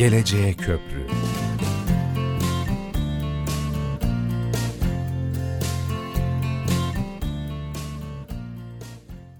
Geleceğe Köprü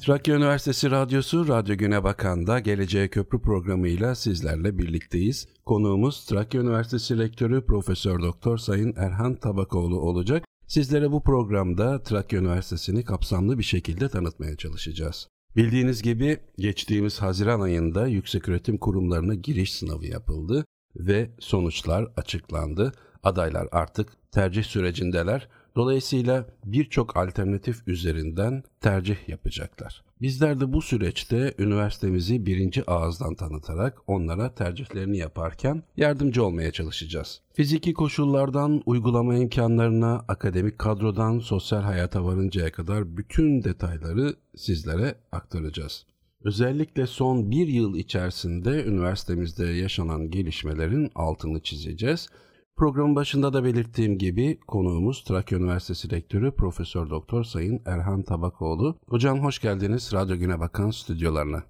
Trakya Üniversitesi Radyosu Radyo Güne Bakan'da Geleceğe Köprü programıyla sizlerle birlikteyiz. Konuğumuz Trakya Üniversitesi Rektörü Profesör Doktor Sayın Erhan Tabakoğlu olacak. Sizlere bu programda Trakya Üniversitesi'ni kapsamlı bir şekilde tanıtmaya çalışacağız. Bildiğiniz gibi geçtiğimiz Haziran ayında yükseköğretim kurumlarına giriş sınavı yapıldı ve sonuçlar açıklandı. Adaylar artık tercih sürecindeler. Dolayısıyla birçok alternatif üzerinden tercih yapacaklar. Bizler de bu süreçte üniversitemizi birinci ağızdan tanıtarak onlara tercihlerini yaparken yardımcı olmaya çalışacağız. Fiziki koşullardan uygulama imkanlarına, akademik kadrodan sosyal hayata varıncaya kadar bütün detayları sizlere aktaracağız. Özellikle son bir yıl içerisinde üniversitemizde yaşanan gelişmelerin altını çizeceğiz Programın başında da belirttiğim gibi konuğumuz Trakya Üniversitesi Rektörü Profesör Doktor Sayın Erhan Tabakoğlu. Hocam hoş geldiniz Radyo Güne Bakan stüdyolarına.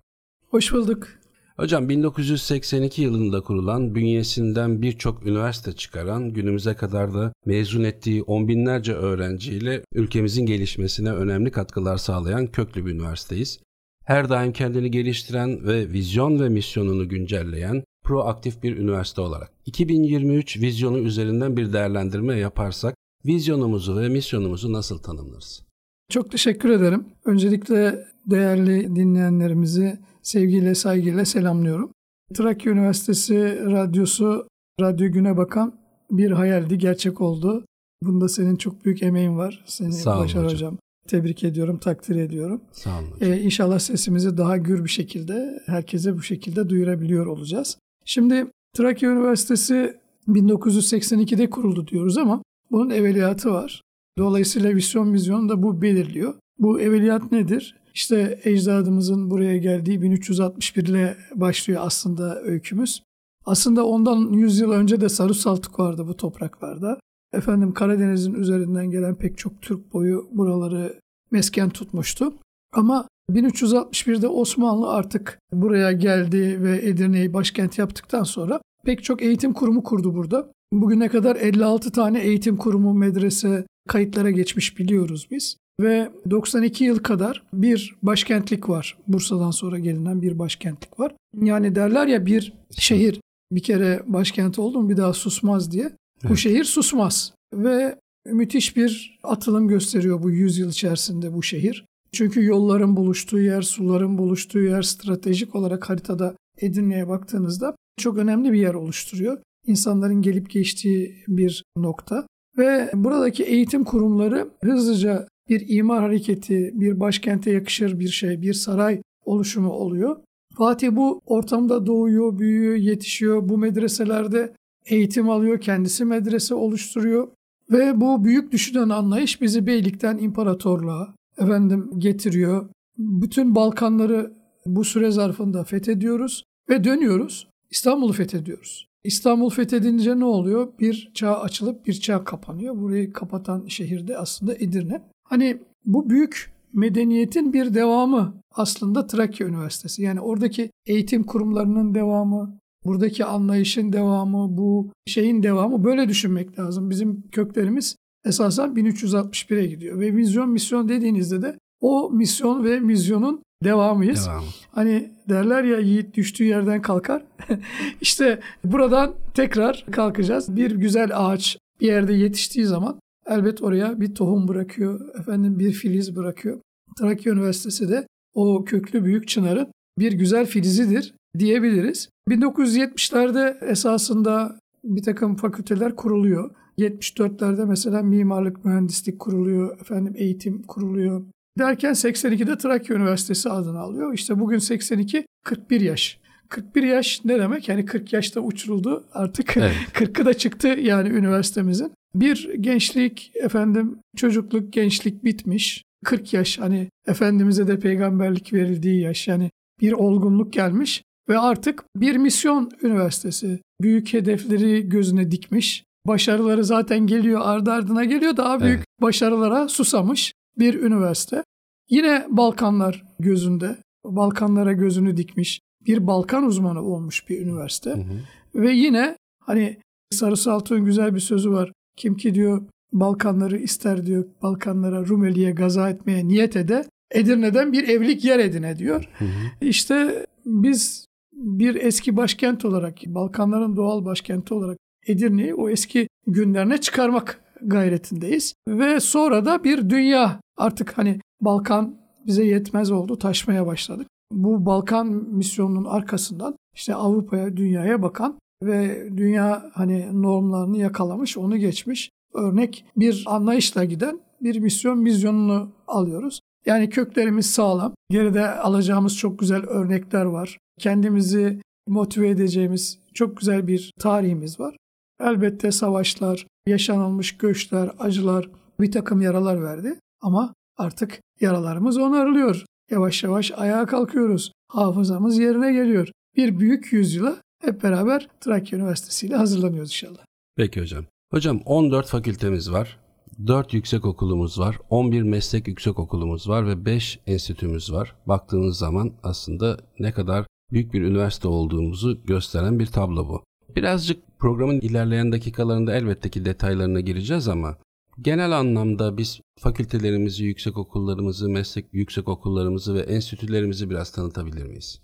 Hoş bulduk. Hocam 1982 yılında kurulan bünyesinden birçok üniversite çıkaran günümüze kadar da mezun ettiği on binlerce öğrenciyle ülkemizin gelişmesine önemli katkılar sağlayan köklü bir üniversiteyiz. Her daim kendini geliştiren ve vizyon ve misyonunu güncelleyen proaktif bir üniversite olarak 2023 vizyonu üzerinden bir değerlendirme yaparsak vizyonumuzu ve misyonumuzu nasıl tanımlarız? Çok teşekkür ederim. Öncelikle değerli dinleyenlerimizi sevgiyle saygıyla selamlıyorum. Trakya Üniversitesi Radyosu Radyo Güne Bakan bir hayaldi, gerçek oldu. Bunda senin çok büyük emeğin var. Seni Sağ olun Başar hocam. hocam. Tebrik ediyorum, takdir ediyorum. Sağ olun hocam. Ee, inşallah sesimizi daha gür bir şekilde herkese bu şekilde duyurabiliyor olacağız. Şimdi Trakya Üniversitesi 1982'de kuruldu diyoruz ama bunun evveliyatı var. Dolayısıyla vizyon vizyon da bu belirliyor. Bu evveliyat nedir? İşte ecdadımızın buraya geldiği 1361 ile başlıyor aslında öykümüz. Aslında ondan 100 yıl önce de Sarı Saltuk vardı bu topraklarda. Efendim Karadeniz'in üzerinden gelen pek çok Türk boyu buraları mesken tutmuştu. Ama 1361'de Osmanlı artık buraya geldi ve Edirne'yi başkent yaptıktan sonra pek çok eğitim kurumu kurdu burada. Bugüne kadar 56 tane eğitim kurumu, medrese kayıtlara geçmiş biliyoruz biz. Ve 92 yıl kadar bir başkentlik var. Bursa'dan sonra gelinen bir başkentlik var. Yani derler ya bir şehir bir kere başkent oldu mu bir daha susmaz diye. Evet. Bu şehir susmaz. Ve müthiş bir atılım gösteriyor bu yüzyıl içerisinde bu şehir. Çünkü yolların buluştuğu yer, suların buluştuğu yer stratejik olarak haritada Edirne'ye baktığınızda çok önemli bir yer oluşturuyor. İnsanların gelip geçtiği bir nokta. Ve buradaki eğitim kurumları hızlıca bir imar hareketi, bir başkente yakışır bir şey, bir saray oluşumu oluyor. Fatih bu ortamda doğuyor, büyüyor, yetişiyor. Bu medreselerde eğitim alıyor, kendisi medrese oluşturuyor. Ve bu büyük düşünen anlayış bizi beylikten imparatorluğa, efendim getiriyor. Bütün Balkanları bu süre zarfında fethediyoruz ve dönüyoruz. İstanbul'u fethediyoruz. İstanbul fethedince ne oluyor? Bir çağ açılıp bir çağ kapanıyor. Burayı kapatan şehirde aslında Edirne. Hani bu büyük medeniyetin bir devamı aslında Trakya Üniversitesi. Yani oradaki eğitim kurumlarının devamı, buradaki anlayışın devamı, bu şeyin devamı böyle düşünmek lazım. Bizim köklerimiz esasen 1361'e gidiyor. Ve vizyon misyon dediğinizde de o misyon ve misyonun devamıyız. Devam. Hani derler ya yiğit düştüğü yerden kalkar. İşte buradan tekrar kalkacağız. Bir güzel ağaç bir yerde yetiştiği zaman elbet oraya bir tohum bırakıyor. Efendim bir filiz bırakıyor. Trakya Üniversitesi de o köklü büyük çınarın bir güzel filizidir diyebiliriz. 1970'lerde esasında bir takım fakülteler kuruluyor. 74'lerde mesela mimarlık, mühendislik kuruluyor, efendim eğitim kuruluyor. Derken 82'de Trakya Üniversitesi adını alıyor. İşte bugün 82, 41 yaş. 41 yaş ne demek? Yani 40 yaşta uçuruldu. Artık evet. 40'ı da çıktı yani üniversitemizin. Bir gençlik, efendim çocukluk, gençlik bitmiş. 40 yaş hani Efendimiz'e de peygamberlik verildiği yaş. Yani bir olgunluk gelmiş ve artık bir misyon üniversitesi. Büyük hedefleri gözüne dikmiş. Başarıları zaten geliyor ardı ardına geliyor. Daha büyük evet. başarılara susamış bir üniversite. Yine Balkanlar gözünde. Balkanlara gözünü dikmiş. Bir Balkan uzmanı olmuş bir üniversite. Hı hı. Ve yine hani Sarı Saltuk'un güzel bir sözü var. Kim ki diyor Balkanları ister diyor Balkanlara Rumeli'ye gaza etmeye niyet ede Edirne'den bir evlilik yer edine diyor. Hı hı. İşte biz bir eski başkent olarak Balkanların doğal başkenti olarak Edirne'yi o eski günlerine çıkarmak gayretindeyiz. Ve sonra da bir dünya artık hani Balkan bize yetmez oldu taşmaya başladık. Bu Balkan misyonunun arkasından işte Avrupa'ya, dünyaya bakan ve dünya hani normlarını yakalamış, onu geçmiş örnek bir anlayışla giden bir misyon vizyonunu alıyoruz. Yani köklerimiz sağlam. Geride alacağımız çok güzel örnekler var. Kendimizi motive edeceğimiz çok güzel bir tarihimiz var. Elbette savaşlar, yaşanılmış göçler, acılar bir takım yaralar verdi. Ama artık yaralarımız onarılıyor. Yavaş yavaş ayağa kalkıyoruz. Hafızamız yerine geliyor. Bir büyük yüzyıla hep beraber Trakya Üniversitesi ile hazırlanıyoruz inşallah. Peki hocam. Hocam 14 fakültemiz var. 4 yüksek okulumuz var, 11 meslek yüksek okulumuz var ve 5 enstitümüz var. Baktığınız zaman aslında ne kadar büyük bir üniversite olduğumuzu gösteren bir tablo bu. Birazcık programın ilerleyen dakikalarında elbette ki detaylarına gireceğiz ama genel anlamda biz fakültelerimizi, yüksek okullarımızı, meslek yüksek okullarımızı ve enstitülerimizi biraz tanıtabilir miyiz?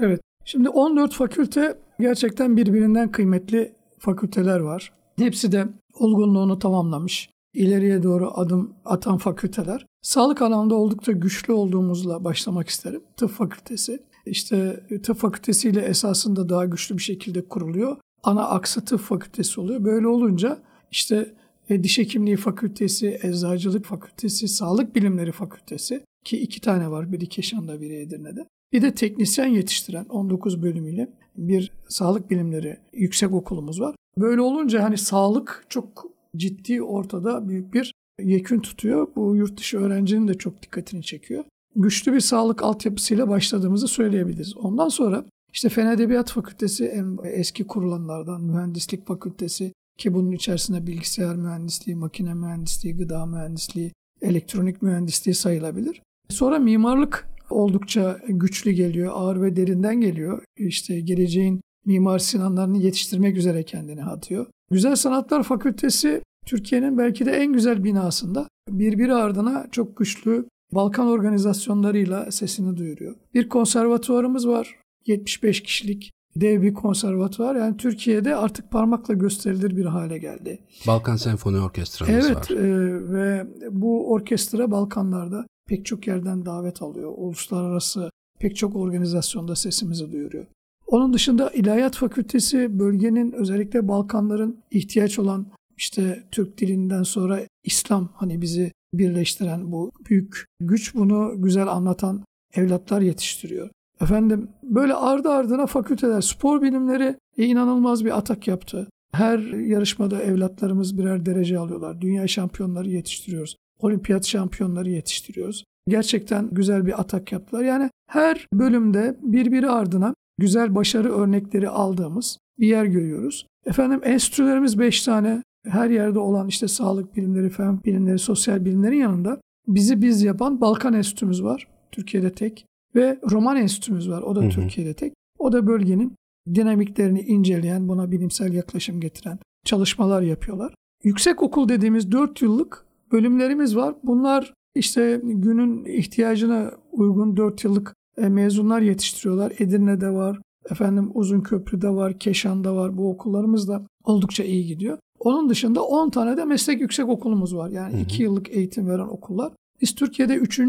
Evet. Şimdi 14 fakülte gerçekten birbirinden kıymetli fakülteler var. Hepsi de olgunluğunu tamamlamış ileriye doğru adım atan fakülteler. Sağlık alanında oldukça güçlü olduğumuzla başlamak isterim. Tıp fakültesi. İşte tıp fakültesiyle esasında daha güçlü bir şekilde kuruluyor. Ana aksı tıp fakültesi oluyor. Böyle olunca işte e, diş hekimliği fakültesi, eczacılık fakültesi, sağlık bilimleri fakültesi ki iki tane var. Biri Keşan'da, biri Edirne'de. Bir de teknisyen yetiştiren 19 bölümüyle bir sağlık bilimleri yüksek okulumuz var. Böyle olunca hani sağlık çok ciddi ortada büyük bir yekün tutuyor. Bu yurt dışı öğrencinin de çok dikkatini çekiyor. Güçlü bir sağlık altyapısıyla başladığımızı söyleyebiliriz. Ondan sonra işte Fen Edebiyat Fakültesi en eski kurulanlardan, Mühendislik Fakültesi ki bunun içerisinde bilgisayar mühendisliği, makine mühendisliği, gıda mühendisliği, elektronik mühendisliği sayılabilir. Sonra mimarlık oldukça güçlü geliyor, ağır ve derinden geliyor. İşte geleceğin Mimar Sinanlarını yetiştirmek üzere kendini atıyor. Güzel Sanatlar Fakültesi Türkiye'nin belki de en güzel binasında birbiri ardına çok güçlü Balkan organizasyonlarıyla sesini duyuruyor. Bir konservatuvarımız var. 75 kişilik dev bir konservatuvar. Yani Türkiye'de artık parmakla gösterilir bir hale geldi. Balkan Senfoni Orkestramız evet, var. Evet ve bu orkestra Balkanlarda pek çok yerden davet alıyor. Uluslararası pek çok organizasyonda sesimizi duyuruyor. Onun dışında İlahiyat Fakültesi bölgenin özellikle Balkanların ihtiyaç olan işte Türk dilinden sonra İslam hani bizi birleştiren bu büyük güç bunu güzel anlatan evlatlar yetiştiriyor. Efendim böyle ardı ardına fakülteler spor bilimleri inanılmaz bir atak yaptı. Her yarışmada evlatlarımız birer derece alıyorlar. Dünya şampiyonları yetiştiriyoruz. Olimpiyat şampiyonları yetiştiriyoruz. Gerçekten güzel bir atak yaptılar. Yani her bölümde birbiri ardına güzel başarı örnekleri aldığımız bir yer görüyoruz. Efendim enstitülerimiz 5 tane her yerde olan işte sağlık bilimleri, fen bilimleri, sosyal bilimlerin yanında bizi biz yapan Balkan Enstitümüz var. Türkiye'de tek. Ve Roman Enstitümüz var. O da hı hı. Türkiye'de tek. O da bölgenin dinamiklerini inceleyen, buna bilimsel yaklaşım getiren çalışmalar yapıyorlar. Yüksek okul dediğimiz 4 yıllık bölümlerimiz var. Bunlar işte günün ihtiyacına uygun 4 yıllık e, mezunlar yetiştiriyorlar. Edirne'de var, efendim Uzunköprü'de var, Keşan'da var. Bu okullarımız da oldukça iyi gidiyor. Onun dışında 10 tane de meslek yüksek okulumuz var. Yani 2 yıllık eğitim veren okullar. Biz Türkiye'de 3.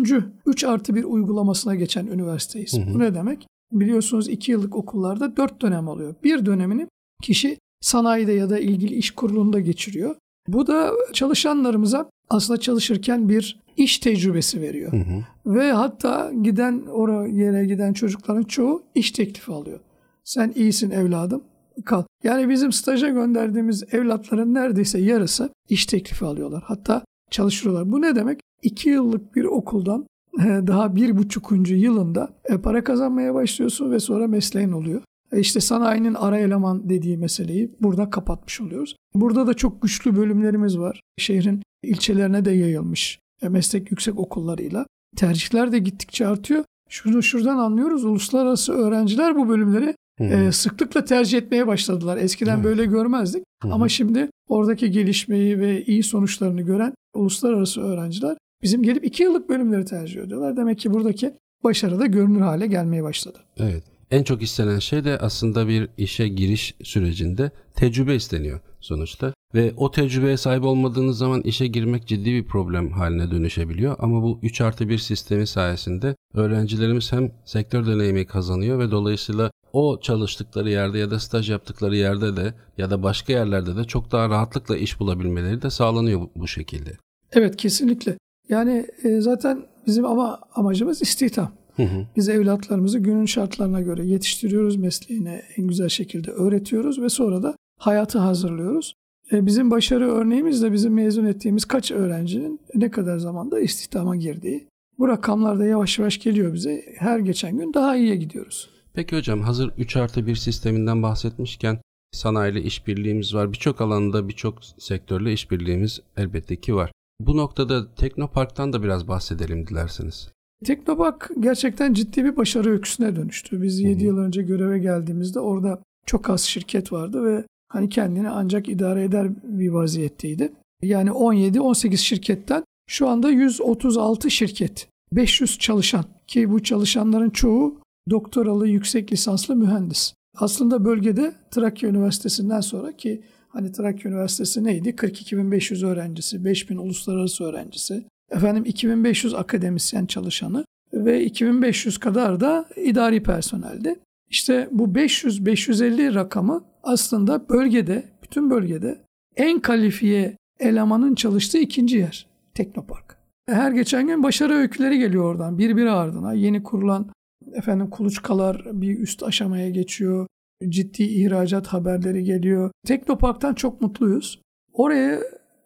3 artı 1 uygulamasına geçen üniversiteyiz. Hı hı. Bu ne demek? Biliyorsunuz 2 yıllık okullarda 4 dönem oluyor. Bir dönemini kişi sanayide ya da ilgili iş kurulunda geçiriyor. Bu da çalışanlarımıza aslında çalışırken bir iş tecrübesi veriyor. Hı hı. Ve hatta giden oraya yere giden çocukların çoğu iş teklifi alıyor. Sen iyisin evladım kal. Yani bizim staja gönderdiğimiz evlatların neredeyse yarısı iş teklifi alıyorlar. Hatta çalışıyorlar. Bu ne demek? İki yıllık bir okuldan daha bir buçukuncu yılında e, para kazanmaya başlıyorsun ve sonra mesleğin oluyor. E, işte sanayinin ara eleman dediği meseleyi burada kapatmış oluyoruz. Burada da çok güçlü bölümlerimiz var. Şehrin ilçelerine de yayılmış e, meslek yüksek okullarıyla. Tercihler de gittikçe artıyor. Şunu şuradan anlıyoruz. Uluslararası öğrenciler bu bölümleri e, sıklıkla tercih etmeye başladılar. Eskiden evet. böyle görmezdik Hı-hı. ama şimdi oradaki gelişmeyi ve iyi sonuçlarını gören uluslararası öğrenciler bizim gelip iki yıllık bölümleri tercih ediyorlar. Demek ki buradaki başarı da görünür hale gelmeye başladı. Evet. En çok istenen şey de aslında bir işe giriş sürecinde tecrübe isteniyor sonuçta. Ve o tecrübeye sahip olmadığınız zaman işe girmek ciddi bir problem haline dönüşebiliyor. Ama bu 3 artı 1 sistemi sayesinde öğrencilerimiz hem sektör deneyimi kazanıyor ve dolayısıyla o çalıştıkları yerde ya da staj yaptıkları yerde de ya da başka yerlerde de çok daha rahatlıkla iş bulabilmeleri de sağlanıyor bu şekilde. Evet kesinlikle. Yani e, zaten bizim ama amacımız istihdam. Hı hı. Biz evlatlarımızı günün şartlarına göre yetiştiriyoruz, mesleğine en güzel şekilde öğretiyoruz ve sonra da hayatı hazırlıyoruz. E, bizim başarı örneğimiz de bizim mezun ettiğimiz kaç öğrencinin ne kadar zamanda istihdama girdiği. Bu rakamlar da yavaş yavaş geliyor bize. Her geçen gün daha iyiye gidiyoruz. Peki hocam hazır 3 artı 1 sisteminden bahsetmişken sanayiyle işbirliğimiz var. Birçok alanda birçok sektörle işbirliğimiz elbette ki var. Bu noktada Teknopark'tan da biraz bahsedelim dilerseniz. Teknopark gerçekten ciddi bir başarı öyküsüne dönüştü. Biz 7 yıl önce göreve geldiğimizde orada çok az şirket vardı ve hani kendini ancak idare eder bir vaziyetteydi. Yani 17-18 şirketten şu anda 136 şirket, 500 çalışan ki bu çalışanların çoğu doktoralı yüksek lisanslı mühendis. Aslında bölgede Trakya Üniversitesi'nden sonra ki hani Trakya Üniversitesi neydi? 42.500 öğrencisi, 5.000 uluslararası öğrencisi, efendim 2500 akademisyen çalışanı ve 2500 kadar da idari personeldi. İşte bu 500-550 rakamı aslında bölgede, bütün bölgede en kalifiye elemanın çalıştığı ikinci yer Teknopark. Her geçen gün başarı öyküleri geliyor oradan birbiri ardına. Yeni kurulan efendim kuluçkalar bir üst aşamaya geçiyor. Ciddi ihracat haberleri geliyor. Teknopark'tan çok mutluyuz. Oraya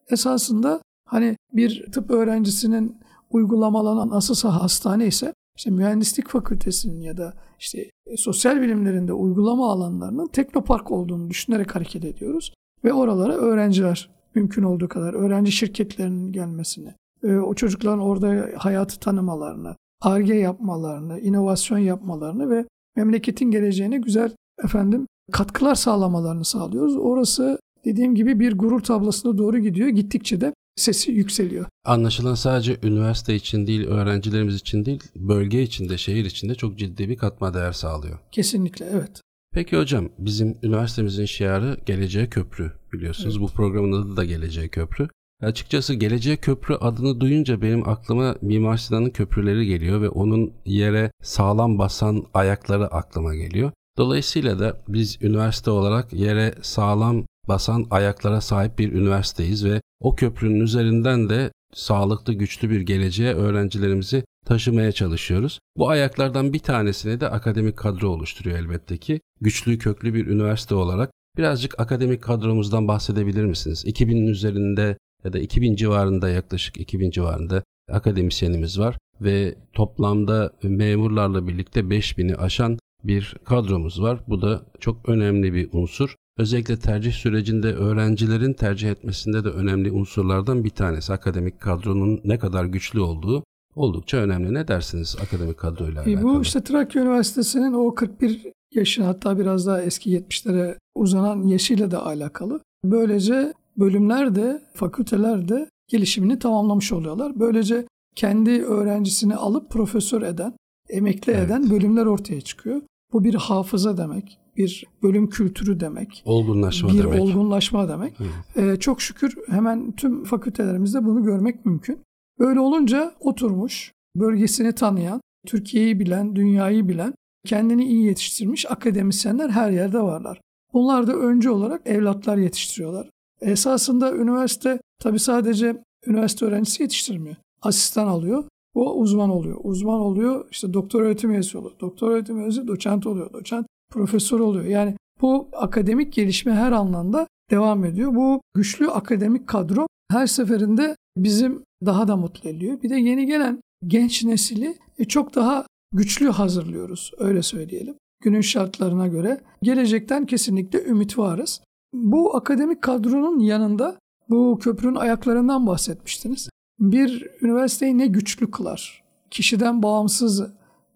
esasında hani bir tıp öğrencisinin uygulamalan asıl saha hastane ise işte mühendislik fakültesinin ya da işte sosyal bilimlerinde uygulama alanlarının teknopark olduğunu düşünerek hareket ediyoruz. Ve oralara öğrenciler mümkün olduğu kadar öğrenci şirketlerinin gelmesini, e, o çocukların orada hayatı tanımalarını, ARGE yapmalarını, inovasyon yapmalarını ve memleketin geleceğine güzel efendim katkılar sağlamalarını sağlıyoruz. Orası dediğim gibi bir gurur tablasına doğru gidiyor. Gittikçe de sesi yükseliyor. Anlaşılan sadece üniversite için değil, öğrencilerimiz için değil, bölge içinde, şehir içinde çok ciddi bir katma değer sağlıyor. Kesinlikle, evet. Peki hocam, bizim üniversitemizin şiarı Geleceğe Köprü biliyorsunuz. Evet. Bu programın adı da Geleceğe Köprü. Açıkçası Geleceğe Köprü adını duyunca benim aklıma Mimar Sinan'ın köprüleri geliyor ve onun yere sağlam basan ayakları aklıma geliyor. Dolayısıyla da biz üniversite olarak yere sağlam basan ayaklara sahip bir üniversiteyiz ve o köprünün üzerinden de sağlıklı güçlü bir geleceğe öğrencilerimizi taşımaya çalışıyoruz. Bu ayaklardan bir tanesini de akademik kadro oluşturuyor elbette ki. Güçlü köklü bir üniversite olarak birazcık akademik kadromuzdan bahsedebilir misiniz? 2000'in üzerinde ya da 2000 civarında yaklaşık 2000 civarında akademisyenimiz var ve toplamda memurlarla birlikte 5000'i aşan bir kadromuz var. Bu da çok önemli bir unsur. Özellikle tercih sürecinde öğrencilerin tercih etmesinde de önemli unsurlardan bir tanesi. Akademik kadronun ne kadar güçlü olduğu oldukça önemli. Ne dersiniz akademik kadroyla alakalı? Bu işte Trakya Üniversitesi'nin o 41 yaşın hatta biraz daha eski 70'lere uzanan yaşıyla da alakalı. Böylece bölümler de fakülteler de gelişimini tamamlamış oluyorlar. Böylece kendi öğrencisini alıp profesör eden, emekli evet. eden bölümler ortaya çıkıyor. Bu bir hafıza demek, bir bölüm kültürü demek. Olgunlaşma bir demek. Bir olgunlaşma demek. Ee, çok şükür hemen tüm fakültelerimizde bunu görmek mümkün. Böyle olunca oturmuş, bölgesini tanıyan, Türkiye'yi bilen, dünyayı bilen, kendini iyi yetiştirmiş akademisyenler her yerde varlar. Bunlar da önce olarak evlatlar yetiştiriyorlar. Esasında üniversite tabii sadece üniversite öğrencisi yetiştirmiyor. Asistan alıyor, o uzman oluyor. Uzman oluyor, işte doktor öğretim üyesi oluyor. Doktor öğretim üyesi doçent oluyor. Doçent profesör oluyor. Yani bu akademik gelişme her anlamda devam ediyor. Bu güçlü akademik kadro her seferinde bizim daha da mutlu ediyor. Bir de yeni gelen genç nesili e, çok daha güçlü hazırlıyoruz öyle söyleyelim. Günün şartlarına göre gelecekten kesinlikle ümit varız. Bu akademik kadronun yanında bu köprünün ayaklarından bahsetmiştiniz. Bir üniversiteyi ne güçlü kılar? Kişiden bağımsız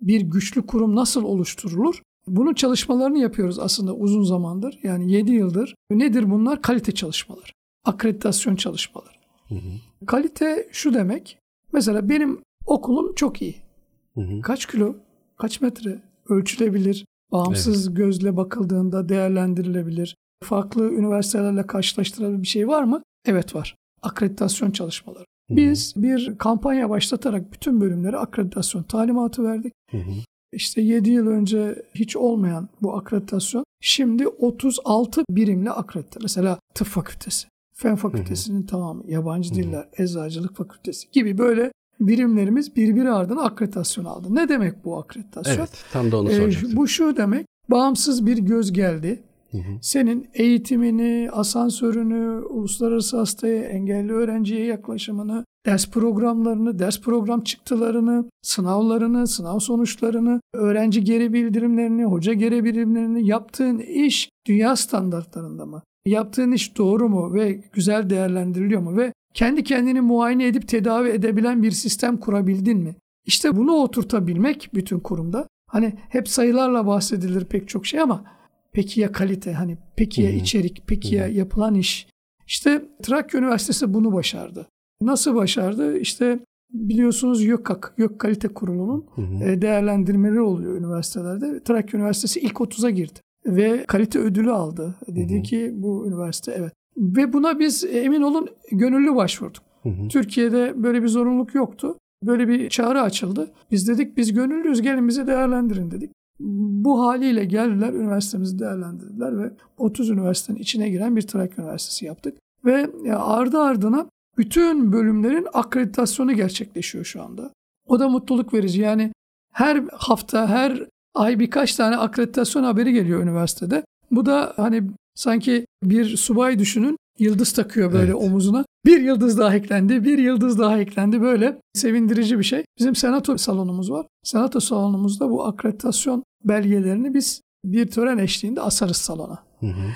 bir güçlü kurum nasıl oluşturulur? Bunun çalışmalarını yapıyoruz aslında uzun zamandır. Yani 7 yıldır. Nedir bunlar? Kalite çalışmaları. Akreditasyon çalışmaları. Hı hı. Kalite şu demek. Mesela benim okulum çok iyi. Hı hı. Kaç kilo, kaç metre ölçülebilir, bağımsız evet. gözle bakıldığında değerlendirilebilir. Farklı üniversitelerle karşılaştırılabilir bir şey var mı? Evet var. Akreditasyon çalışmaları. Biz bir kampanya başlatarak bütün bölümlere akreditasyon talimatı verdik. Hı hı. İşte 7 yıl önce hiç olmayan bu akreditasyon şimdi 36 birimle akredite. Mesela tıp fakültesi, fen fakültesinin hı hı. tamamı, yabancı hı hı. diller, eczacılık fakültesi gibi böyle birimlerimiz birbiri ardına akreditasyon aldı. Ne demek bu akreditasyon? Evet, tam da onu soracaktım. Ee, bu şu demek, bağımsız bir göz geldi. Senin eğitimini, asansörünü, uluslararası hastaya, engelli öğrenciye yaklaşımını, ders programlarını, ders program çıktılarını, sınavlarını, sınav sonuçlarını, öğrenci geri bildirimlerini, hoca geri bildirimlerini, yaptığın iş dünya standartlarında mı? Yaptığın iş doğru mu ve güzel değerlendiriliyor mu ve kendi kendini muayene edip tedavi edebilen bir sistem kurabildin mi? İşte bunu oturtabilmek bütün kurumda. Hani hep sayılarla bahsedilir pek çok şey ama peki ya kalite hani peki ya içerik, peki ya yapılan iş. İşte Trakya Üniversitesi bunu başardı. Nasıl başardı? İşte biliyorsunuz YÖKAK, YÖK Kalite Kurulu'nun e, değerlendirmeleri oluyor üniversitelerde. Trakya Üniversitesi ilk 30'a girdi ve kalite ödülü aldı. Dedi hı hı. ki bu üniversite evet. Ve buna biz emin olun gönüllü başvurduk. Hı hı. Türkiye'de böyle bir zorunluluk yoktu. Böyle bir çağrı açıldı. Biz dedik biz gönüllüyüz gelin bizi değerlendirin dedik. Bu haliyle geldiler üniversitemizi değerlendirdiler ve 30 üniversitenin içine giren bir Trakya Üniversitesi yaptık. Ve ardı ardına bütün bölümlerin akreditasyonu gerçekleşiyor şu anda. O da mutluluk verici. Yani her hafta, her ay birkaç tane akreditasyon haberi geliyor üniversitede. Bu da hani sanki bir subay düşünün yıldız takıyor böyle evet. omuzuna. Bir yıldız daha eklendi, bir yıldız daha eklendi böyle sevindirici bir şey. Bizim senato salonumuz var. Senato salonumuzda bu akreditasyon belgelerini biz bir tören eşliğinde asarız salona. Hı hı.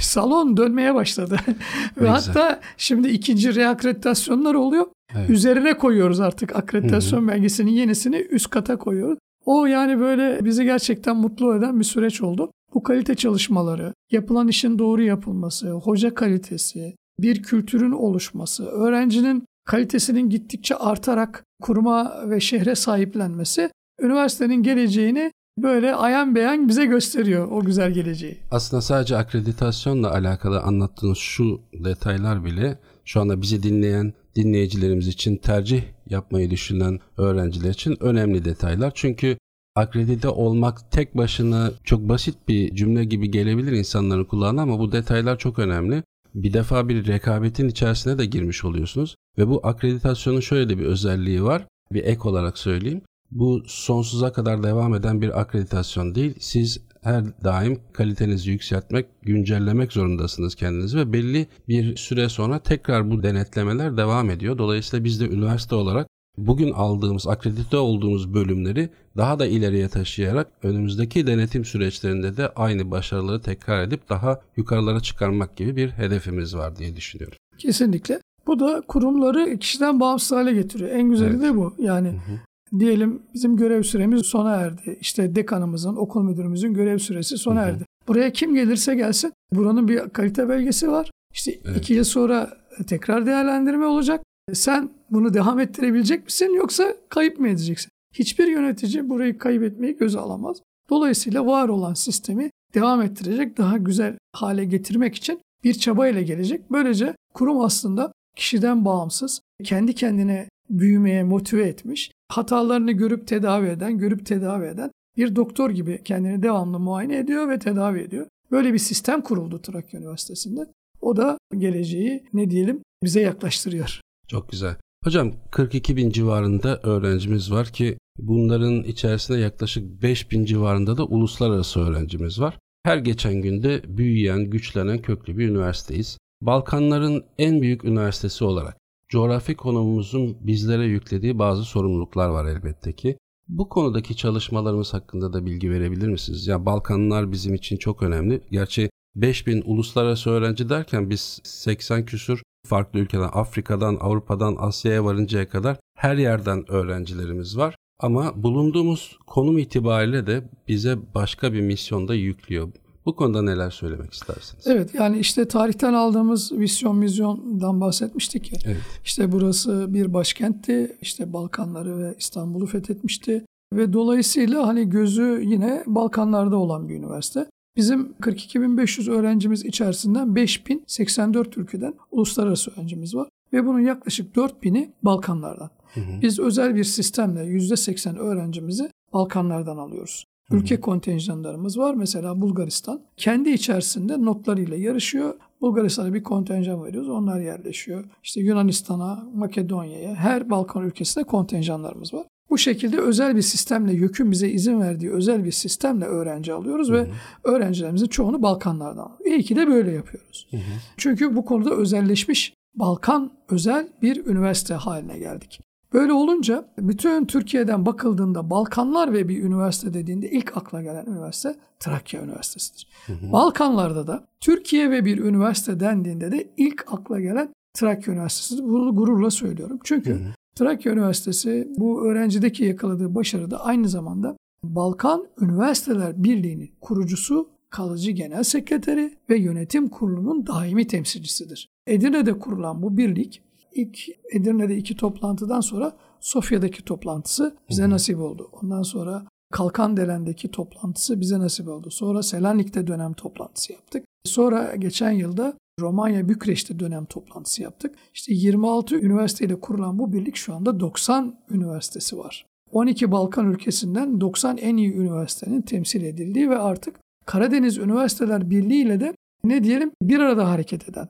Salon dönmeye başladı. Ve hatta şimdi ikinci reakreditasyonlar oluyor. Evet. Üzerine koyuyoruz artık akreditasyon hı hı. belgesinin yenisini üst kata koyuyoruz. O yani böyle bizi gerçekten mutlu eden bir süreç oldu. Bu kalite çalışmaları, yapılan işin doğru yapılması, hoca kalitesi, bir kültürün oluşması, öğrencinin kalitesinin gittikçe artarak kuruma ve şehre sahiplenmesi üniversitenin geleceğini böyle ayan beyan bize gösteriyor o güzel geleceği. Aslında sadece akreditasyonla alakalı anlattığınız şu detaylar bile şu anda bizi dinleyen dinleyicilerimiz için tercih yapmayı düşünen öğrenciler için önemli detaylar. Çünkü akredite olmak tek başına çok basit bir cümle gibi gelebilir insanların kulağına ama bu detaylar çok önemli. Bir defa bir rekabetin içerisine de girmiş oluyorsunuz ve bu akreditasyonun şöyle bir özelliği var. Bir ek olarak söyleyeyim. Bu sonsuza kadar devam eden bir akreditasyon değil. Siz her daim kalitenizi yükseltmek, güncellemek zorundasınız kendinizi ve belli bir süre sonra tekrar bu denetlemeler devam ediyor. Dolayısıyla biz de üniversite olarak bugün aldığımız, akredite olduğumuz bölümleri daha da ileriye taşıyarak önümüzdeki denetim süreçlerinde de aynı başarıları tekrar edip daha yukarılara çıkarmak gibi bir hedefimiz var diye düşünüyorum. Kesinlikle. Bu da kurumları kişiden bağımsız hale getiriyor. En güzeli evet. de bu. Yani hı hı. Diyelim bizim görev süremiz sona erdi. İşte dekanımızın, okul müdürümüzün görev süresi sona erdi. Buraya kim gelirse gelsin buranın bir kalite belgesi var. İşte evet. iki yıl sonra tekrar değerlendirme olacak. Sen bunu devam ettirebilecek misin yoksa kayıp mı edeceksin? Hiçbir yönetici burayı kaybetmeyi göze alamaz. Dolayısıyla var olan sistemi devam ettirecek, daha güzel hale getirmek için bir çaba ile gelecek. Böylece kurum aslında kişiden bağımsız, kendi kendine büyümeye motive etmiş, hatalarını görüp tedavi eden, görüp tedavi eden bir doktor gibi kendini devamlı muayene ediyor ve tedavi ediyor. Böyle bir sistem kuruldu Trakya Üniversitesi'nde. O da geleceği ne diyelim bize yaklaştırıyor. Çok güzel. Hocam 42 bin civarında öğrencimiz var ki bunların içerisinde yaklaşık 5 bin civarında da uluslararası öğrencimiz var. Her geçen günde büyüyen, güçlenen köklü bir üniversiteyiz. Balkanların en büyük üniversitesi olarak coğrafi konumumuzun bizlere yüklediği bazı sorumluluklar var elbette ki. Bu konudaki çalışmalarımız hakkında da bilgi verebilir misiniz? Ya Balkanlar bizim için çok önemli. Gerçi 5000 uluslararası öğrenci derken biz 80 küsur farklı ülkeden, Afrika'dan, Avrupa'dan, Asya'ya varıncaya kadar her yerden öğrencilerimiz var. Ama bulunduğumuz konum itibariyle de bize başka bir misyonda yüklüyor. Bu konuda neler söylemek istersiniz? Evet yani işte tarihten aldığımız visyon mizyondan bahsetmiştik ya. Evet. İşte burası bir başkentti. İşte Balkanları ve İstanbul'u fethetmişti. Ve dolayısıyla hani gözü yine Balkanlarda olan bir üniversite. Bizim 42.500 öğrencimiz içerisinden 5.084 ülkeden uluslararası öğrencimiz var. Ve bunun yaklaşık 4.000'i Balkanlardan. Hı hı. Biz özel bir sistemle %80 öğrencimizi Balkanlardan alıyoruz. Ülke kontenjanlarımız var. Mesela Bulgaristan kendi içerisinde notlarıyla yarışıyor. Bulgaristan'a bir kontenjan veriyoruz. Onlar yerleşiyor. İşte Yunanistan'a, Makedonya'ya, her Balkan ülkesinde kontenjanlarımız var. Bu şekilde özel bir sistemle YÖK'ün bize izin verdiği özel bir sistemle öğrenci alıyoruz hı hı. ve öğrencilerimizin çoğunu Balkanlardan alıyoruz. İyi ki de böyle yapıyoruz. Hı hı. Çünkü bu konuda özelleşmiş Balkan özel bir üniversite haline geldik. Böyle olunca bütün Türkiye'den bakıldığında Balkanlar ve bir üniversite dediğinde ilk akla gelen üniversite Trakya Üniversitesi'dir. Hı hı. Balkanlarda da Türkiye ve bir üniversite dendiğinde de ilk akla gelen Trakya Üniversitesi'dir. Bunu gururla söylüyorum. Çünkü hı hı. Trakya Üniversitesi bu öğrencideki yakaladığı başarı da aynı zamanda Balkan Üniversiteler Birliği'nin kurucusu, kalıcı genel sekreteri ve yönetim kurulunun daimi temsilcisidir. Edirne'de kurulan bu birlik ilk Edirne'de iki toplantıdan sonra Sofya'daki toplantısı bize nasip oldu. Ondan sonra Kalkandelen'deki toplantısı bize nasip oldu. Sonra Selanik'te dönem toplantısı yaptık. Sonra geçen yılda Romanya Bükreş'te dönem toplantısı yaptık. İşte 26 üniversiteyle kurulan bu birlik şu anda 90 üniversitesi var. 12 Balkan ülkesinden 90 en iyi üniversitenin temsil edildiği ve artık Karadeniz Üniversiteler Birliği ile de ne diyelim bir arada hareket eden.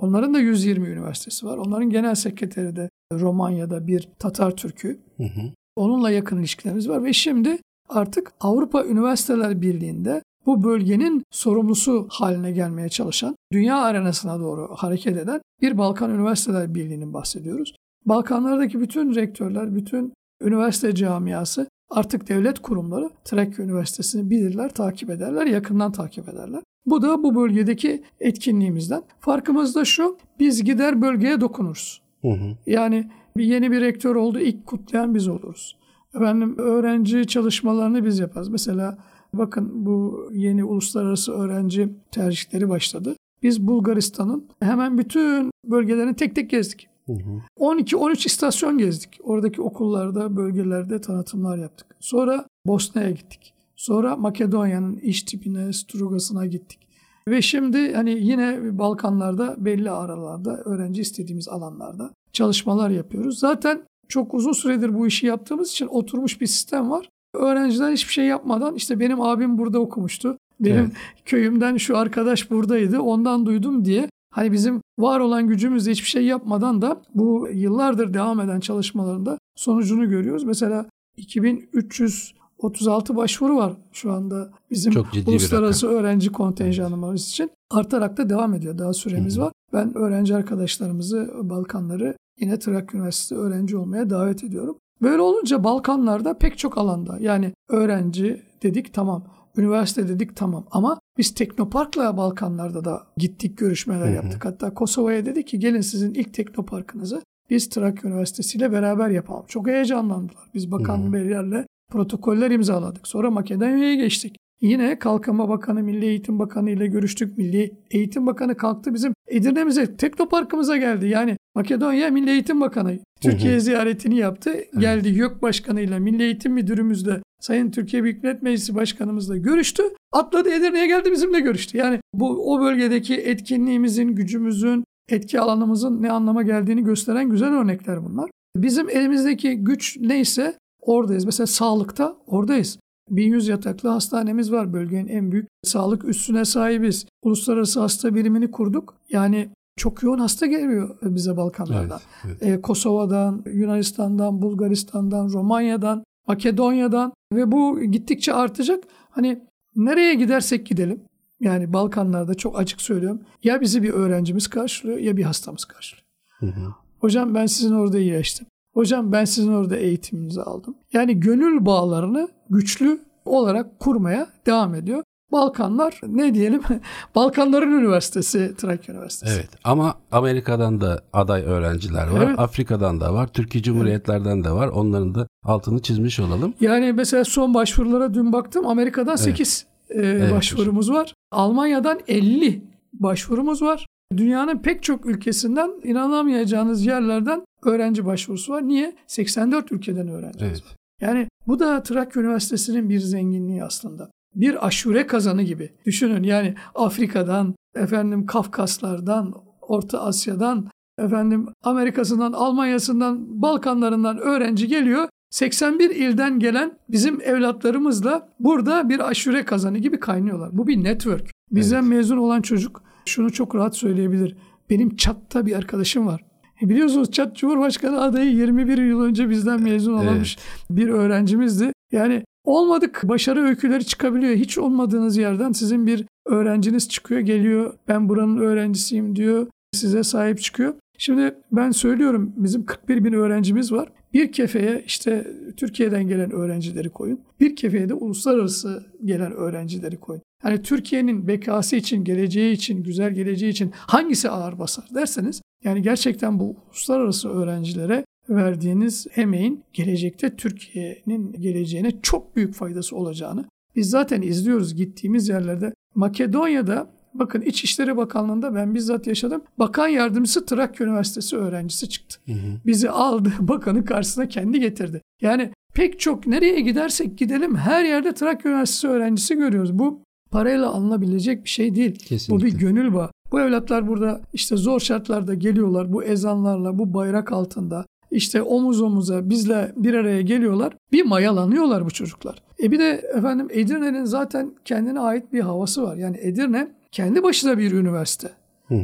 Onların da 120 üniversitesi var. Onların genel sekreteri de Romanya'da bir Tatar Türk'ü. Onunla yakın ilişkilerimiz var ve şimdi artık Avrupa Üniversiteler Birliği'nde bu bölgenin sorumlusu haline gelmeye çalışan, dünya arenasına doğru hareket eden bir Balkan Üniversiteler Birliği'nin bahsediyoruz. Balkanlardaki bütün rektörler, bütün üniversite camiası artık devlet kurumları Trakya Üniversitesi'ni bilirler, takip ederler, yakından takip ederler. Bu da bu bölgedeki etkinliğimizden. Farkımız da şu, biz gider bölgeye dokunuruz. Hı hı. Yani bir yeni bir rektör oldu, ilk kutlayan biz oluruz. Efendim öğrenci çalışmalarını biz yaparız. Mesela bakın bu yeni uluslararası öğrenci tercihleri başladı. Biz Bulgaristan'ın hemen bütün bölgelerini tek tek gezdik. 12-13 istasyon gezdik. Oradaki okullarda, bölgelerde tanıtımlar yaptık. Sonra Bosna'ya gittik. Sonra Makedonya'nın iş tipine, Strugas'ına gittik. Ve şimdi hani yine Balkanlarda belli aralarda öğrenci istediğimiz alanlarda çalışmalar yapıyoruz. Zaten çok uzun süredir bu işi yaptığımız için oturmuş bir sistem var. Öğrenciler hiçbir şey yapmadan işte benim abim burada okumuştu. Benim evet. köyümden şu arkadaş buradaydı ondan duydum diye Hani bizim var olan gücümüzle hiçbir şey yapmadan da bu yıllardır devam eden çalışmalarında sonucunu görüyoruz. Mesela 2336 başvuru var şu anda bizim Çok uluslararası öğrenci kontenjanımız için. Artarak da devam ediyor. Daha süremiz Hı-hı. var. Ben öğrenci arkadaşlarımızı Balkanları yine Trakya Üniversitesi öğrenci olmaya davet ediyorum. Böyle olunca Balkanlarda pek çok alanda yani öğrenci dedik tamam Üniversite dedik tamam ama biz Teknopark'la Balkanlarda da gittik görüşmeler hı hı. yaptık. Hatta Kosova'ya dedik ki gelin sizin ilk Teknopark'ınızı biz Trakya Üniversitesi ile beraber yapalım. Çok heyecanlandılar. Biz bakan beylerle protokoller imzaladık. Sonra Makedonya'ya geçtik. Yine Kalkınma Bakanı, Milli Eğitim Bakanı ile görüştük. Milli Eğitim Bakanı kalktı bizim Edirne'mize, Teknopark'ımıza geldi. Yani Makedonya Milli Eğitim Bakanı Türkiye ziyaretini yaptı. Geldi YÖK Başkanı ile Milli Eğitim Müdürümüzle Sayın Türkiye Büyük Millet Meclisi Başkanımızla görüştü. Atladı Edirne'ye geldi bizimle görüştü. Yani bu o bölgedeki etkinliğimizin, gücümüzün, etki alanımızın ne anlama geldiğini gösteren güzel örnekler bunlar. Bizim elimizdeki güç neyse oradayız. Mesela sağlıkta oradayız. 1100 yataklı hastanemiz var. Bölgenin en büyük sağlık üssüne sahibiz. Uluslararası hasta birimini kurduk. Yani çok yoğun hasta geliyor bize Balkanlardan. Evet, evet. Ee, Kosova'dan, Yunanistan'dan, Bulgaristan'dan, Romanya'dan, Makedonya'dan ve bu gittikçe artacak. Hani nereye gidersek gidelim. Yani Balkanlarda çok açık söylüyorum. Ya bizi bir öğrencimiz karşılıyor ya bir hastamız karşılıyor. Hı hı. Hocam ben sizin orada iyileştim. Hocam ben sizin orada eğitiminizi aldım. Yani gönül bağlarını güçlü olarak kurmaya devam ediyor. Balkanlar ne diyelim Balkanların Üniversitesi Trakya Üniversitesi. Evet ama Amerika'dan da aday öğrenciler var. Evet. Afrika'dan da var. Türkiye Cumhuriyetlerden evet. de var. Onların da altını çizmiş olalım. Yani mesela son başvurulara dün baktım. Amerika'dan 8 evet. e, evet, başvurumuz var. Almanya'dan 50 başvurumuz var. Dünyanın pek çok ülkesinden inanamayacağınız yerlerden öğrenci başvurusu var. Niye? 84 ülkeden öğrenci evet. Yani bu da Trakya Üniversitesi'nin bir zenginliği aslında. Bir aşure kazanı gibi. Düşünün yani Afrika'dan, efendim Kafkaslardan, Orta Asya'dan, efendim Amerika'sından, Almanya'sından, Balkanlarından öğrenci geliyor. 81 ilden gelen bizim evlatlarımızla burada bir aşure kazanı gibi kaynıyorlar. Bu bir network. Bizden evet. mezun olan çocuk şunu çok rahat söyleyebilir. Benim çatta bir arkadaşım var. Biliyorsunuz Çat Cumhurbaşkanı adayı 21 yıl önce bizden mezun olmuş evet. bir öğrencimizdi. Yani olmadık başarı öyküleri çıkabiliyor. Hiç olmadığınız yerden sizin bir öğrenciniz çıkıyor geliyor. Ben buranın öğrencisiyim diyor. Size sahip çıkıyor. Şimdi ben söylüyorum bizim 41 bin öğrencimiz var. Bir kefeye işte Türkiye'den gelen öğrencileri koyun. Bir kefeye de uluslararası gelen öğrencileri koyun. Hani Türkiye'nin bekası için, geleceği için, güzel geleceği için hangisi ağır basar derseniz yani gerçekten bu uluslararası öğrencilere verdiğiniz emeğin gelecekte Türkiye'nin geleceğine çok büyük faydası olacağını biz zaten izliyoruz gittiğimiz yerlerde. Makedonya'da bakın İçişleri Bakanlığı'nda ben bizzat yaşadım. Bakan yardımcısı Trakya Üniversitesi öğrencisi çıktı. Hı hı. Bizi aldı bakanın karşısına kendi getirdi. Yani pek çok nereye gidersek gidelim her yerde Trakya Üniversitesi öğrencisi görüyoruz. Bu parayla alınabilecek bir şey değil. Kesinlikle. Bu bir gönül bağı. Bu evlatlar burada işte zor şartlarda geliyorlar bu ezanlarla, bu bayrak altında işte omuz omuza bizle bir araya geliyorlar. Bir mayalanıyorlar bu çocuklar. E bir de efendim Edirne'nin zaten kendine ait bir havası var. Yani Edirne kendi başına bir üniversite.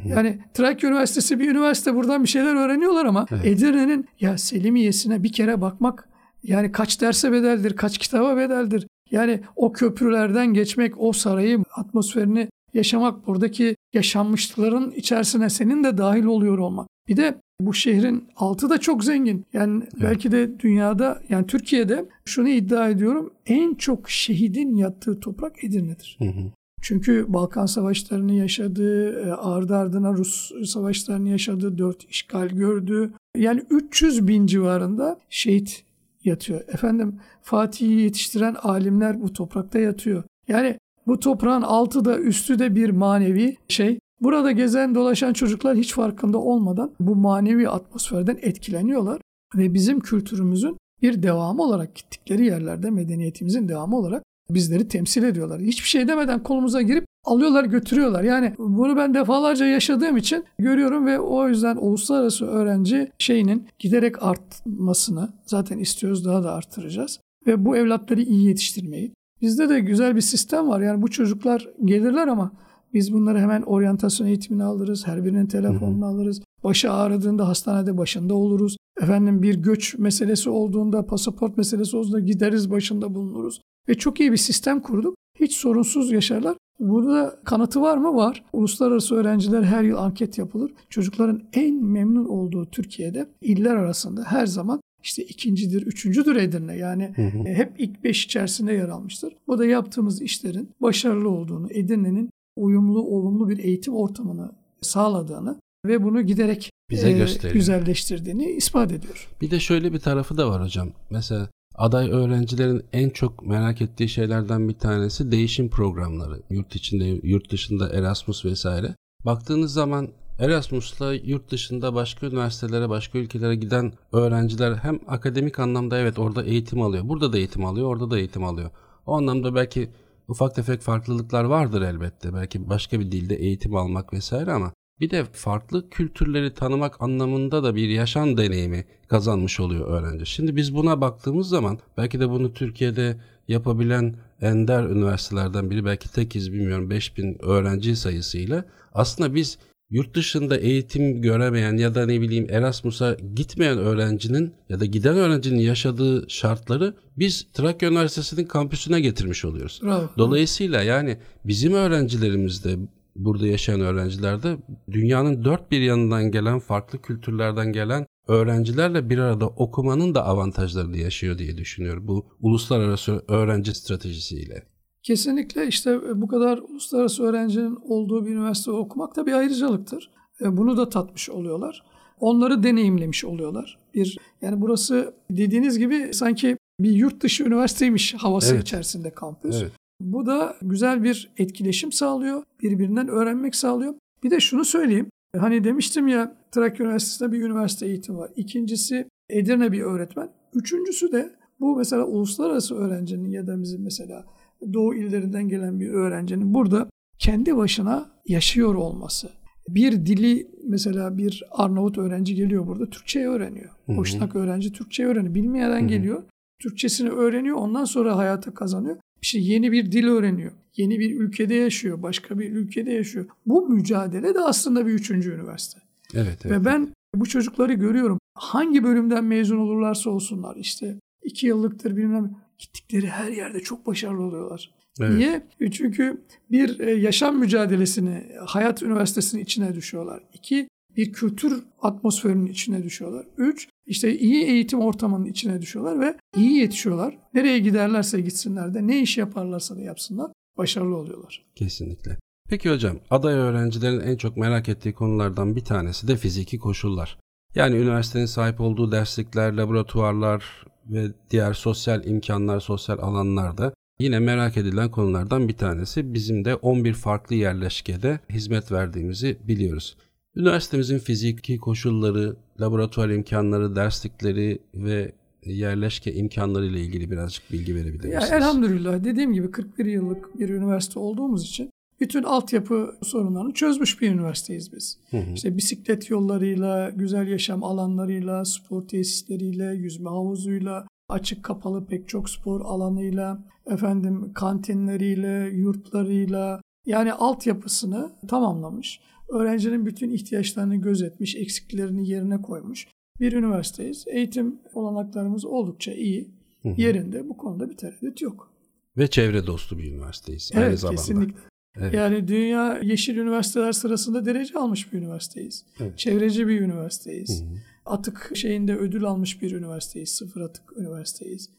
Yani Trakya Üniversitesi bir üniversite buradan bir şeyler öğreniyorlar ama evet. Edirne'nin ya Selimiye'sine bir kere bakmak yani kaç derse bedeldir, kaç kitaba bedeldir. Yani o köprülerden geçmek, o sarayı, atmosferini yaşamak, buradaki yaşanmışlıkların içerisine senin de dahil oluyor olmak. Bir de bu şehrin altı da çok zengin. Yani evet. belki de dünyada yani Türkiye'de şunu iddia ediyorum en çok şehidin yattığı toprak Edirne'dir. Hı hı. Çünkü Balkan Savaşları'nı yaşadı, e, ardı ardına Rus Savaşları'nı yaşadı, dört işgal gördü. Yani 300 bin civarında şehit yatıyor. Efendim Fatih'i yetiştiren alimler bu toprakta yatıyor. Yani bu toprağın altı da üstü de bir manevi şey. Burada gezen dolaşan çocuklar hiç farkında olmadan bu manevi atmosferden etkileniyorlar ve bizim kültürümüzün bir devamı olarak gittikleri yerlerde medeniyetimizin devamı olarak bizleri temsil ediyorlar. Hiçbir şey demeden kolumuza girip alıyorlar götürüyorlar. Yani bunu ben defalarca yaşadığım için görüyorum ve o yüzden uluslararası öğrenci şeyinin giderek artmasını zaten istiyoruz daha da arttıracağız. Ve bu evlatları iyi yetiştirmeyi. Bizde de güzel bir sistem var. Yani bu çocuklar gelirler ama biz bunları hemen oryantasyon eğitimini alırız. Her birinin telefonunu hı hı. alırız. Başı ağrıdığında hastanede başında oluruz. Efendim bir göç meselesi olduğunda, pasaport meselesi olduğunda gideriz başında bulunuruz. Ve çok iyi bir sistem kurduk. Hiç sorunsuz yaşarlar. Burada kanıtı var mı? Var. Uluslararası öğrenciler her yıl anket yapılır. Çocukların en memnun olduğu Türkiye'de iller arasında her zaman işte ikincidir, üçüncüdür Edirne. Yani hı hı. hep ilk beş içerisinde yer almıştır. Bu da yaptığımız işlerin başarılı olduğunu, Edirne'nin uyumlu, olumlu bir eğitim ortamını sağladığını ve bunu giderek bize e, güzelleştirdiğini ispat ediyor. Bir de şöyle bir tarafı da var hocam. Mesela aday öğrencilerin en çok merak ettiği şeylerden bir tanesi değişim programları. Yurt içinde, yurt dışında Erasmus vesaire. Baktığınız zaman Erasmus'la yurt dışında başka üniversitelere, başka ülkelere giden öğrenciler hem akademik anlamda evet orada eğitim alıyor. Burada da eğitim alıyor, orada da eğitim alıyor. O anlamda belki ufak tefek farklılıklar vardır elbette. Belki başka bir dilde eğitim almak vesaire ama bir de farklı kültürleri tanımak anlamında da bir yaşam deneyimi kazanmış oluyor öğrenci. Şimdi biz buna baktığımız zaman belki de bunu Türkiye'de yapabilen ender üniversitelerden biri belki tekiz bilmiyorum 5000 öğrenci sayısıyla aslında biz yurt dışında eğitim göremeyen ya da ne bileyim Erasmus'a gitmeyen öğrencinin ya da giden öğrencinin yaşadığı şartları biz Trakya Üniversitesi'nin kampüsüne getirmiş oluyoruz. Bravo. Dolayısıyla yani bizim öğrencilerimiz de burada yaşayan öğrenciler de dünyanın dört bir yanından gelen farklı kültürlerden gelen öğrencilerle bir arada okumanın da avantajlarını yaşıyor diye düşünüyorum bu uluslararası öğrenci stratejisiyle. Kesinlikle işte bu kadar uluslararası öğrencinin olduğu bir üniversite okumak da bir ayrıcalıktır. E, bunu da tatmış oluyorlar. Onları deneyimlemiş oluyorlar. Bir yani burası dediğiniz gibi sanki bir yurt dışı üniversiteymiş havası evet. içerisinde kampüs. Evet. Bu da güzel bir etkileşim sağlıyor. Birbirinden öğrenmek sağlıyor. Bir de şunu söyleyeyim. Hani demiştim ya Trakya Üniversitesi'nde bir üniversite eğitim var. İkincisi Edirne bir öğretmen. Üçüncüsü de bu mesela uluslararası öğrencinin ya da bizim mesela doğu illerinden gelen bir öğrencinin burada kendi başına yaşıyor olması. Bir dili mesela bir Arnavut öğrenci geliyor burada Türkçe öğreniyor. Boşnak öğrenci Türkçe öğreniyor. Bilmeyeden Hı-hı. geliyor. Türkçesini öğreniyor. Ondan sonra hayata kazanıyor. İşte yeni bir dil öğreniyor. Yeni bir ülkede yaşıyor. Başka bir ülkede yaşıyor. Bu mücadele de aslında bir üçüncü üniversite. Evet, evet. Ve ben bu çocukları görüyorum. Hangi bölümden mezun olurlarsa olsunlar işte iki yıllıktır bilmem gittikleri her yerde çok başarılı oluyorlar. Evet. Niye? Çünkü bir e, yaşam mücadelesini hayat üniversitesinin içine düşüyorlar. İki, bir kültür atmosferinin içine düşüyorlar. Üç, işte iyi eğitim ortamının içine düşüyorlar ve iyi yetişiyorlar. Nereye giderlerse gitsinler de ne iş yaparlarsa da yapsınlar başarılı oluyorlar. Kesinlikle. Peki hocam aday öğrencilerin en çok merak ettiği konulardan bir tanesi de fiziki koşullar. Yani üniversitenin sahip olduğu derslikler, laboratuvarlar ve diğer sosyal imkanlar, sosyal alanlarda yine merak edilen konulardan bir tanesi. Bizim de 11 farklı yerleşkede hizmet verdiğimizi biliyoruz. Üniversitemizin fiziki koşulları, laboratuvar imkanları, derslikleri ve yerleşke imkanları ile ilgili birazcık bilgi verebilir misiniz? Ya, elhamdülillah dediğim gibi 41 yıllık bir üniversite olduğumuz için bütün altyapı sorunlarını çözmüş bir üniversiteyiz biz. Hı hı. İşte bisiklet yollarıyla, güzel yaşam alanlarıyla, spor tesisleriyle, yüzme havuzuyla, açık kapalı pek çok spor alanıyla, efendim kantinleriyle, yurtlarıyla yani altyapısını tamamlamış. Öğrencinin bütün ihtiyaçlarını gözetmiş, eksiklerini yerine koymuş bir üniversiteyiz. Eğitim olanaklarımız oldukça iyi. Hı hı. Yerinde bu konuda bir tereddüt yok. Ve çevre dostu bir üniversiteyiz evet, aynı zamanda. Kesinlikle. Evet. Yani dünya yeşil üniversiteler sırasında derece almış bir üniversiteyiz. Evet. Çevreci bir üniversiteyiz. Hı hı. Atık şeyinde ödül almış bir üniversiteyiz. Sıfır atık üniversiteyiz.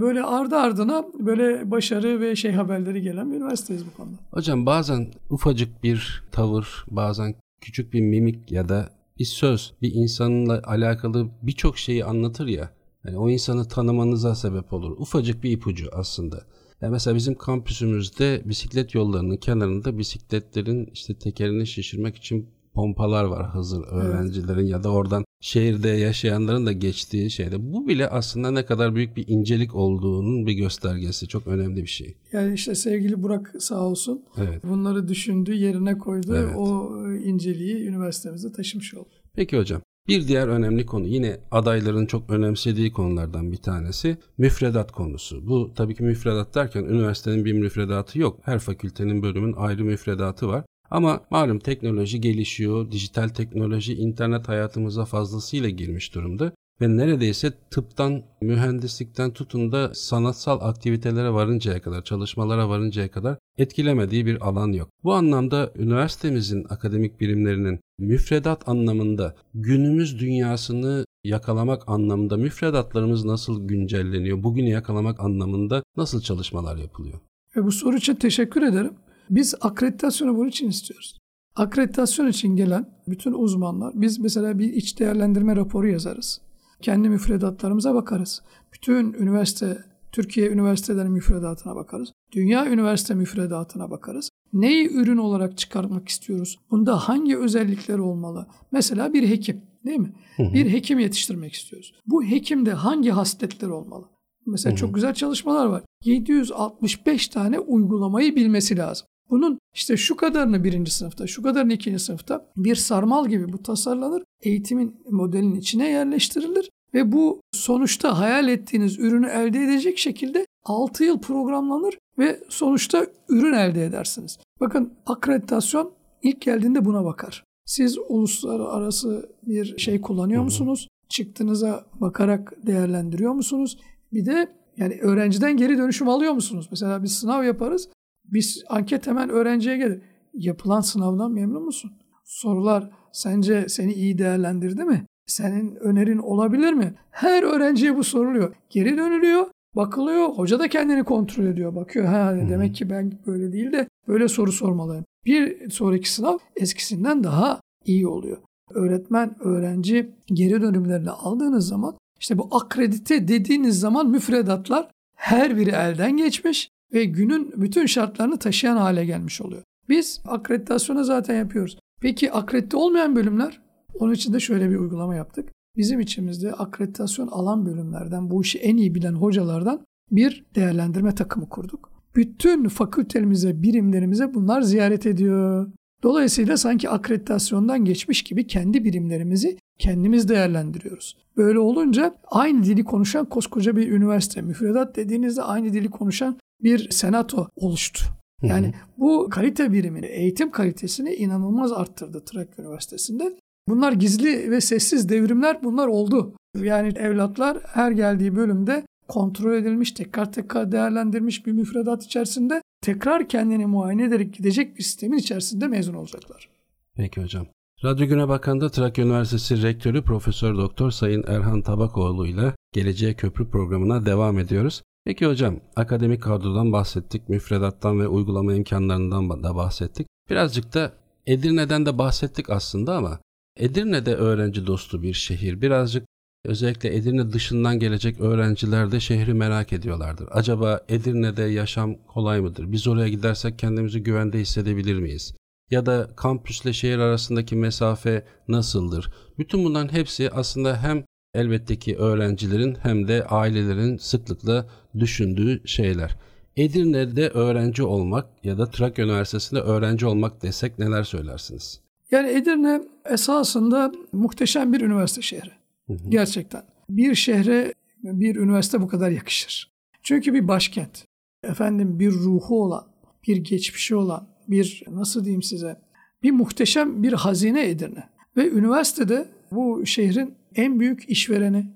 Böyle ardı ardına böyle başarı ve şey haberleri gelen bir üniversiteyiz bu konuda. Hocam bazen ufacık bir tavır, bazen küçük bir mimik ya da bir söz bir insanla alakalı birçok şeyi anlatır ya. Yani o insanı tanımanıza sebep olur. Ufacık bir ipucu aslında. Yani mesela bizim kampüsümüzde bisiklet yollarının kenarında bisikletlerin işte tekerini şişirmek için pompalar var hazır öğrencilerin evet. ya da oradan şehirde yaşayanların da geçtiği şeyde. Bu bile aslında ne kadar büyük bir incelik olduğunun bir göstergesi. Çok önemli bir şey. Yani işte sevgili Burak sağ olsun evet. bunları düşündü, yerine koydu. Evet. O inceliği üniversitemize taşımış oldu. Peki hocam. Bir diğer önemli konu yine adayların çok önemsediği konulardan bir tanesi müfredat konusu. Bu tabii ki müfredat derken üniversitenin bir müfredatı yok. Her fakültenin bölümün ayrı müfredatı var. Ama malum teknoloji gelişiyor, dijital teknoloji internet hayatımıza fazlasıyla girmiş durumda ve neredeyse tıptan, mühendislikten tutun da sanatsal aktivitelere varıncaya kadar, çalışmalara varıncaya kadar etkilemediği bir alan yok. Bu anlamda üniversitemizin akademik birimlerinin müfredat anlamında günümüz dünyasını yakalamak anlamında müfredatlarımız nasıl güncelleniyor, bugünü yakalamak anlamında nasıl çalışmalar yapılıyor? E bu soru için teşekkür ederim. Biz akreditasyonu bunun için istiyoruz. Akreditasyon için gelen bütün uzmanlar, biz mesela bir iç değerlendirme raporu yazarız. Kendi müfredatlarımıza bakarız. Bütün üniversite, Türkiye üniversiteleri müfredatına bakarız. Dünya üniversite müfredatına bakarız. Neyi ürün olarak çıkarmak istiyoruz? Bunda hangi özellikler olmalı? Mesela bir hekim değil mi? Hı hı. Bir hekim yetiştirmek istiyoruz. Bu hekimde hangi hasletler olmalı? Mesela hı hı. çok güzel çalışmalar var. 765 tane uygulamayı bilmesi lazım. Bunun işte şu kadarını birinci sınıfta, şu kadarını ikinci sınıfta bir sarmal gibi bu tasarlanır. Eğitimin modelin içine yerleştirilir ve bu sonuçta hayal ettiğiniz ürünü elde edecek şekilde 6 yıl programlanır ve sonuçta ürün elde edersiniz. Bakın akreditasyon ilk geldiğinde buna bakar. Siz uluslararası bir şey kullanıyor musunuz? Çıktığınıza bakarak değerlendiriyor musunuz? Bir de yani öğrenciden geri dönüşüm alıyor musunuz? Mesela bir sınav yaparız. Biz anket hemen öğrenciye gelir. Yapılan sınavdan memnun musun? Sorular sence seni iyi değerlendirdi mi? Senin önerin olabilir mi? Her öğrenciye bu soruluyor. Geri dönülüyor. Bakılıyor. Hoca da kendini kontrol ediyor. Bakıyor ha demek ki ben böyle değil de böyle soru sormalıyım. Bir sonraki sınav eskisinden daha iyi oluyor. Öğretmen, öğrenci geri dönümlerini aldığınız zaman işte bu akredite dediğiniz zaman müfredatlar her biri elden geçmiş ve günün bütün şartlarını taşıyan hale gelmiş oluyor. Biz akreditasyonu zaten yapıyoruz. Peki akredite olmayan bölümler? Onun için de şöyle bir uygulama yaptık. Bizim içimizde akreditasyon alan bölümlerden, bu işi en iyi bilen hocalardan bir değerlendirme takımı kurduk. Bütün fakültemize, birimlerimize bunlar ziyaret ediyor. Dolayısıyla sanki akreditasyondan geçmiş gibi kendi birimlerimizi kendimiz değerlendiriyoruz. Böyle olunca aynı dili konuşan koskoca bir üniversite, müfredat dediğinizde aynı dili konuşan bir senato oluştu. Yani bu kalite birimini, eğitim kalitesini inanılmaz arttırdı Trakya Üniversitesi'nde. Bunlar gizli ve sessiz devrimler bunlar oldu. Yani evlatlar her geldiği bölümde kontrol edilmiş, tekrar tekrar değerlendirmiş bir müfredat içerisinde tekrar kendini muayene ederek gidecek bir sistemin içerisinde mezun olacaklar. Peki hocam. Radyo Güne Bakan'da Trakya Üniversitesi Rektörü Profesör Doktor Sayın Erhan Tabakoğlu ile Geleceğe Köprü programına devam ediyoruz. Peki hocam, akademik kadrodan bahsettik, müfredattan ve uygulama imkanlarından da bahsettik. Birazcık da Edirne'den de bahsettik aslında ama Edirne de öğrenci dostu bir şehir. Birazcık özellikle Edirne dışından gelecek öğrenciler de şehri merak ediyorlardır. Acaba Edirne'de yaşam kolay mıdır? Biz oraya gidersek kendimizi güvende hissedebilir miyiz? Ya da kampüsle şehir arasındaki mesafe nasıldır? Bütün bunların hepsi aslında hem elbette ki öğrencilerin hem de ailelerin sıklıkla düşündüğü şeyler. Edirne'de öğrenci olmak ya da Trakya Üniversitesi'nde öğrenci olmak desek neler söylersiniz? Yani Edirne esasında muhteşem bir üniversite şehri. Hı hı. Gerçekten. Bir şehre bir üniversite bu kadar yakışır. Çünkü bir başkent. Efendim bir ruhu olan, bir geçmişi olan, bir nasıl diyeyim size, bir muhteşem bir hazine Edirne. Ve üniversitede bu şehrin en büyük işvereni,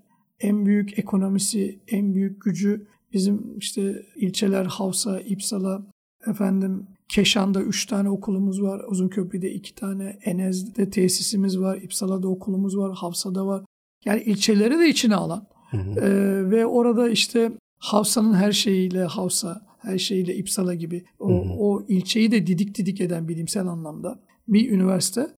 en büyük ekonomisi, en büyük gücü bizim işte ilçeler Havsa, İpsala, efendim Keşan'da üç tane okulumuz var. Uzunköprü'de iki tane. Enez'de tesisimiz var. İpsala'da okulumuz var. Havsa'da var. Yani ilçeleri de içine alan. Hı hı. Ee, ve orada işte Havsa'nın her şeyiyle Havsa, her şeyiyle İpsala gibi o, hı hı. o ilçeyi de didik didik eden bilimsel anlamda bir üniversite.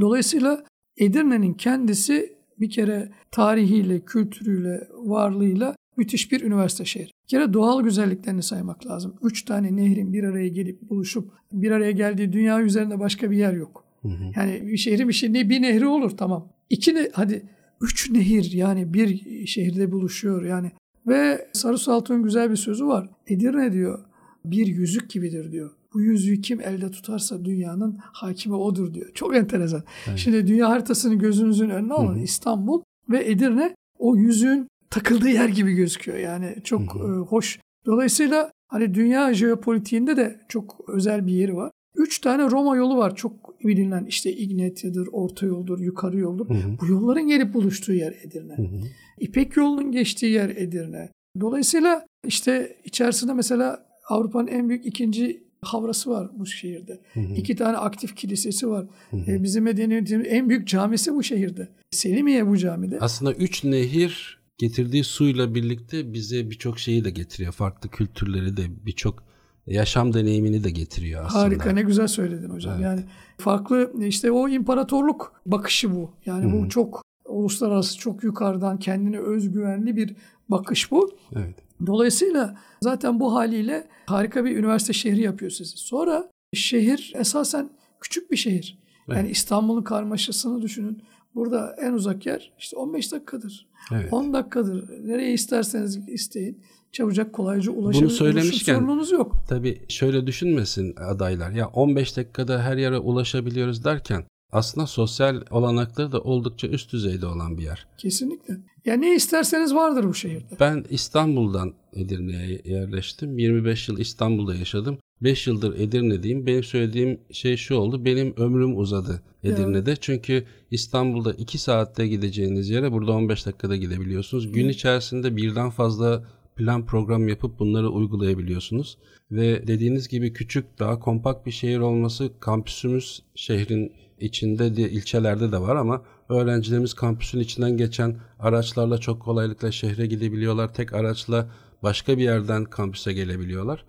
Dolayısıyla Edirne'nin kendisi bir kere tarihiyle, kültürüyle, varlığıyla müthiş bir üniversite şehri. Bir kere doğal güzelliklerini saymak lazım. Üç tane nehrin bir araya gelip buluşup bir araya geldiği dünya üzerinde başka bir yer yok. Hı hı. Yani bir şehrin bir şey bir nehri olur tamam. İki ne hadi üç nehir yani bir şehirde buluşuyor yani. Ve Sarı Saltu'nun güzel bir sözü var. Edirne diyor bir yüzük gibidir diyor. Bu yüzüğü kim elde tutarsa dünyanın hakimi odur diyor. Çok enteresan. Evet. Şimdi dünya haritasını gözünüzün önüne alın. Hı hı. İstanbul ve Edirne o yüzüğün takıldığı yer gibi gözüküyor. Yani çok hı hı. E, hoş. Dolayısıyla hani dünya jeopolitiğinde de çok özel bir yeri var. Üç tane Roma yolu var çok bilinen işte İgnetya'dır, Orta Yoldur, Yukarı Yoldur. Hı hı. Bu yolların gelip buluştuğu yer Edirne. Hı hı. İpek yolunun geçtiği yer Edirne. Dolayısıyla işte içerisinde mesela Avrupa'nın en büyük ikinci havrası var bu şehirde. Hı hı. İki tane aktif kilisesi var. Hı hı. E, bizim medeniyetimizin en büyük camisi bu şehirde. Selimiye bu camide. Aslında üç nehir getirdiği suyla birlikte bize birçok şeyi de getiriyor. Farklı kültürleri de birçok yaşam deneyimini de getiriyor aslında. Harika ne güzel söyledin hocam. Evet. Yani farklı işte o imparatorluk bakışı bu. Yani Hı-hı. bu çok uluslararası çok yukarıdan kendine özgüvenli bir bakış bu. Evet. Dolayısıyla zaten bu haliyle harika bir üniversite şehri yapıyor sizi. Sonra şehir esasen küçük bir şehir. Evet. Yani İstanbul'un karmaşasını düşünün. Burada en uzak yer işte 15 dakikadır. Evet. 10 dakikadır. Nereye isterseniz isteyin. Çabucak kolayca ulaşabilir. Bunu söylemişken sorununuz yok. Tabii şöyle düşünmesin adaylar. Ya 15 dakikada her yere ulaşabiliyoruz derken aslında sosyal olanakları da oldukça üst düzeyde olan bir yer. Kesinlikle. Ya ne isterseniz vardır bu şehirde. Ben İstanbul'dan Edirne'ye yerleştim. 25 yıl İstanbul'da yaşadım. 5 yıldır Edirne'deyim. Benim söylediğim şey şu oldu. Benim ömrüm uzadı Edirne'de. Ya. Çünkü İstanbul'da 2 saatte gideceğiniz yere burada 15 dakikada gidebiliyorsunuz. Gün içerisinde birden fazla plan program yapıp bunları uygulayabiliyorsunuz. Ve dediğiniz gibi küçük daha kompakt bir şehir olması kampüsümüz şehrin içinde de ilçelerde de var ama öğrencilerimiz kampüsün içinden geçen araçlarla çok kolaylıkla şehre gidebiliyorlar. Tek araçla başka bir yerden kampüse gelebiliyorlar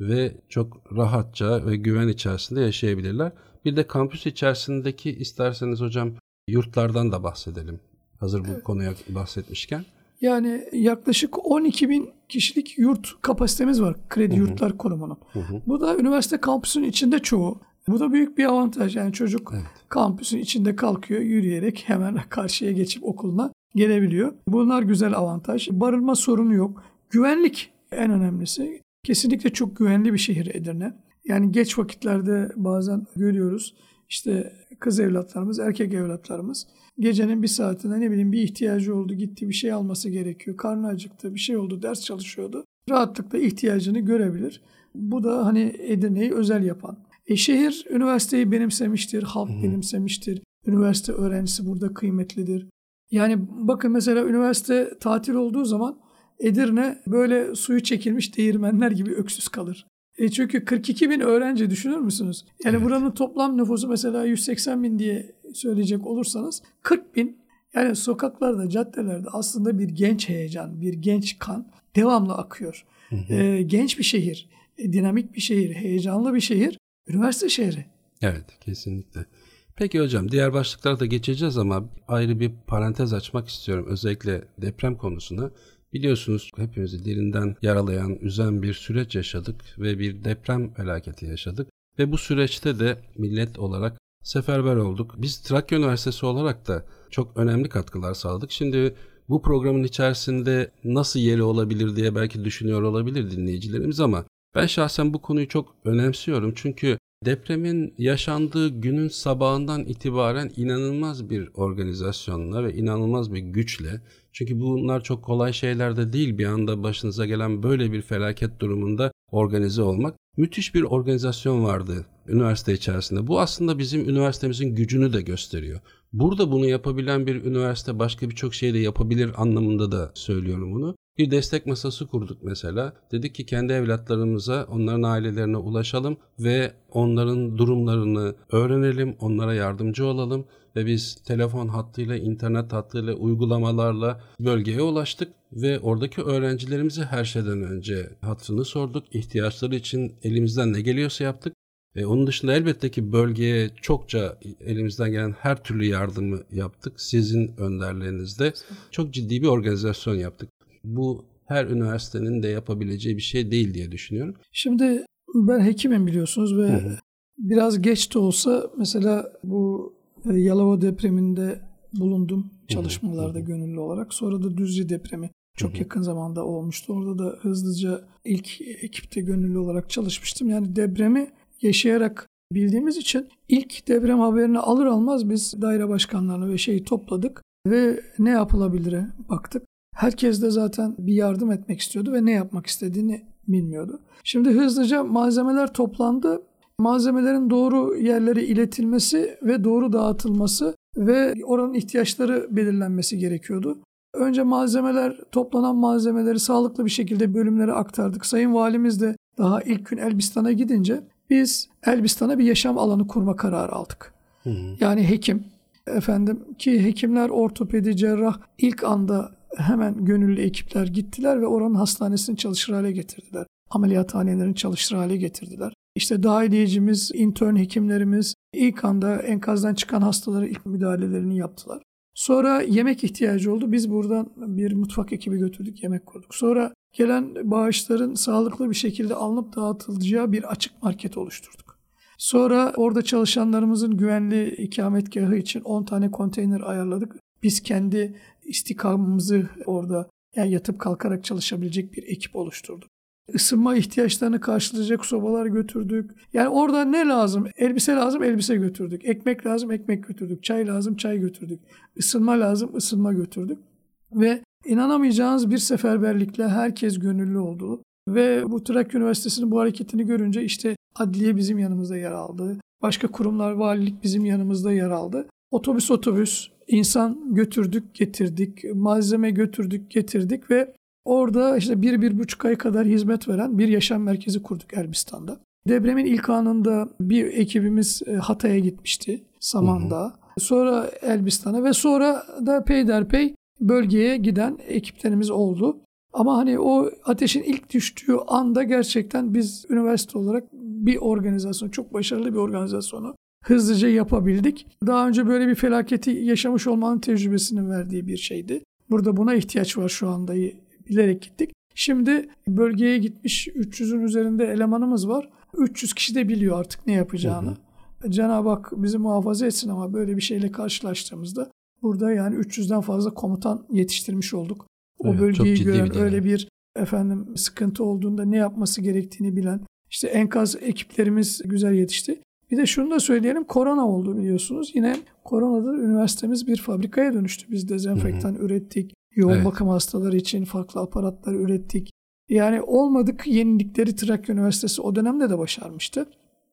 ve çok rahatça ve güven içerisinde yaşayabilirler. Bir de kampüs içerisindeki isterseniz hocam yurtlardan da bahsedelim. Hazır bu evet. konuya bahsetmişken. Yani yaklaşık 12 bin kişilik yurt kapasitemiz var Kredi Hı-hı. Yurtlar Kurumu'nun. Hı-hı. Bu da üniversite kampüsünün içinde çoğu. Bu da büyük bir avantaj. Yani çocuk evet. kampüsün içinde kalkıyor yürüyerek hemen karşıya geçip okuluna gelebiliyor. Bunlar güzel avantaj. Barınma sorunu yok. Güvenlik en önemlisi. Kesinlikle çok güvenli bir şehir Edirne. Yani geç vakitlerde bazen görüyoruz. İşte kız evlatlarımız, erkek evlatlarımız gecenin bir saatinde ne bileyim bir ihtiyacı oldu, gitti bir şey alması gerekiyor. Karnı acıktı, bir şey oldu, ders çalışıyordu. Rahatlıkla ihtiyacını görebilir. Bu da hani Edirne'yi özel yapan. E şehir üniversiteyi benimsemiştir, halk hmm. benimsemiştir. Üniversite öğrencisi burada kıymetlidir. Yani bakın mesela üniversite tatil olduğu zaman Edirne böyle suyu çekilmiş değirmenler gibi öksüz kalır. E çünkü 42 bin öğrenci düşünür müsünüz? Yani evet. buranın toplam nüfusu mesela 180 bin diye söyleyecek olursanız 40 bin yani sokaklarda, caddelerde aslında bir genç heyecan, bir genç kan devamlı akıyor. Hı hı. E, genç bir şehir, e, dinamik bir şehir, heyecanlı bir şehir, üniversite şehri. Evet, kesinlikle. Peki hocam diğer başlıklara da geçeceğiz ama ayrı bir parantez açmak istiyorum özellikle deprem konusuna. Biliyorsunuz hepimizi derinden yaralayan, üzen bir süreç yaşadık ve bir deprem felaketi yaşadık. Ve bu süreçte de millet olarak seferber olduk. Biz Trakya Üniversitesi olarak da çok önemli katkılar sağladık. Şimdi bu programın içerisinde nasıl yeri olabilir diye belki düşünüyor olabilir dinleyicilerimiz ama ben şahsen bu konuyu çok önemsiyorum. Çünkü depremin yaşandığı günün sabahından itibaren inanılmaz bir organizasyonla ve inanılmaz bir güçle çünkü bunlar çok kolay şeyler de değil bir anda başınıza gelen böyle bir felaket durumunda organize olmak. Müthiş bir organizasyon vardı üniversite içerisinde. Bu aslında bizim üniversitemizin gücünü de gösteriyor. Burada bunu yapabilen bir üniversite başka birçok şeyi de yapabilir anlamında da söylüyorum bunu. Bir destek masası kurduk mesela. Dedik ki kendi evlatlarımıza, onların ailelerine ulaşalım ve onların durumlarını öğrenelim, onlara yardımcı olalım ve biz telefon hattıyla, internet hattıyla, uygulamalarla bölgeye ulaştık ve oradaki öğrencilerimize her şeyden önce hatırını sorduk. ihtiyaçları için elimizden ne geliyorsa yaptık. E, onun dışında elbette ki bölgeye çokça elimizden gelen her türlü yardımı yaptık. Sizin önderlerinizde çok ciddi bir organizasyon yaptık. Bu her üniversitenin de yapabileceği bir şey değil diye düşünüyorum. Şimdi ben hekimim biliyorsunuz ve hı hı. biraz geç de olsa mesela bu e, Yalova depreminde bulundum çalışmalarda hı hı. gönüllü olarak. Sonra da Düzce depremi çok hı hı. yakın zamanda olmuştu. Orada da hızlıca ilk ekipte gönüllü olarak çalışmıştım. Yani depremi yaşayarak bildiğimiz için ilk deprem haberini alır almaz biz daire başkanlarını ve şeyi topladık ve ne yapılabilir baktık. Herkes de zaten bir yardım etmek istiyordu ve ne yapmak istediğini bilmiyordu. Şimdi hızlıca malzemeler toplandı. Malzemelerin doğru yerlere iletilmesi ve doğru dağıtılması ve oranın ihtiyaçları belirlenmesi gerekiyordu. Önce malzemeler, toplanan malzemeleri sağlıklı bir şekilde bölümlere aktardık. Sayın Valimiz de daha ilk gün Elbistan'a gidince biz Elbistan'a bir yaşam alanı kurma kararı aldık. Hı hı. Yani hekim, efendim ki hekimler, ortopedi, cerrah ilk anda hemen gönüllü ekipler gittiler ve oranın hastanesini çalışır hale getirdiler. Ameliyathanelerini çalışır hale getirdiler. İşte dahiliyecimiz, intern hekimlerimiz ilk anda enkazdan çıkan hastalara ilk müdahalelerini yaptılar. Sonra yemek ihtiyacı oldu. Biz buradan bir mutfak ekibi götürdük, yemek kurduk. Sonra gelen bağışların sağlıklı bir şekilde alınıp dağıtılacağı bir açık market oluşturduk. Sonra orada çalışanlarımızın güvenli ikametgahı için 10 tane konteyner ayarladık. Biz kendi istikamımızı orada yani yatıp kalkarak çalışabilecek bir ekip oluşturduk. Isınma ihtiyaçlarını karşılayacak sobalar götürdük. Yani orada ne lazım? Elbise lazım, elbise götürdük. Ekmek lazım, ekmek götürdük. Çay lazım, çay götürdük. Isınma lazım, ısınma götürdük. Ve inanamayacağınız bir seferberlikle herkes gönüllü oldu. Ve bu Trakya Üniversitesi'nin bu hareketini görünce işte adliye bizim yanımızda yer aldı. Başka kurumlar, valilik bizim yanımızda yer aldı. Otobüs otobüs insan götürdük, getirdik, malzeme götürdük, getirdik ve orada işte bir, bir buçuk ay kadar hizmet veren bir yaşam merkezi kurduk Elbistan'da. Depremin ilk anında bir ekibimiz e, Hatay'a gitmişti, Saman'da. Hı hı. Sonra Elbistan'a ve sonra da peyderpey bölgeye giden ekiplerimiz oldu. Ama hani o ateşin ilk düştüğü anda gerçekten biz üniversite olarak bir organizasyon, çok başarılı bir organizasyonu hızlıca yapabildik. Daha önce böyle bir felaketi yaşamış olmanın tecrübesinin verdiği bir şeydi. Burada buna ihtiyaç var şu anda bilerek gittik. Şimdi bölgeye gitmiş 300'ün üzerinde elemanımız var. 300 kişi de biliyor artık ne yapacağını. Cenab-ı Hak bizi muhafaza etsin ama böyle bir şeyle karşılaştığımızda burada yani 300'den fazla komutan yetiştirmiş olduk. O evet, bölgeyi gören bir öyle bir efendim sıkıntı olduğunda ne yapması gerektiğini bilen işte enkaz ekiplerimiz güzel yetişti. Bir de şunu da söyleyelim korona oldu biliyorsunuz. Yine koronada üniversitemiz bir fabrikaya dönüştü. Biz dezenfektan hı hı. ürettik. Yoğun evet. bakım hastaları için farklı aparatlar ürettik. Yani olmadık yenilikleri Trakya Üniversitesi o dönemde de başarmıştı.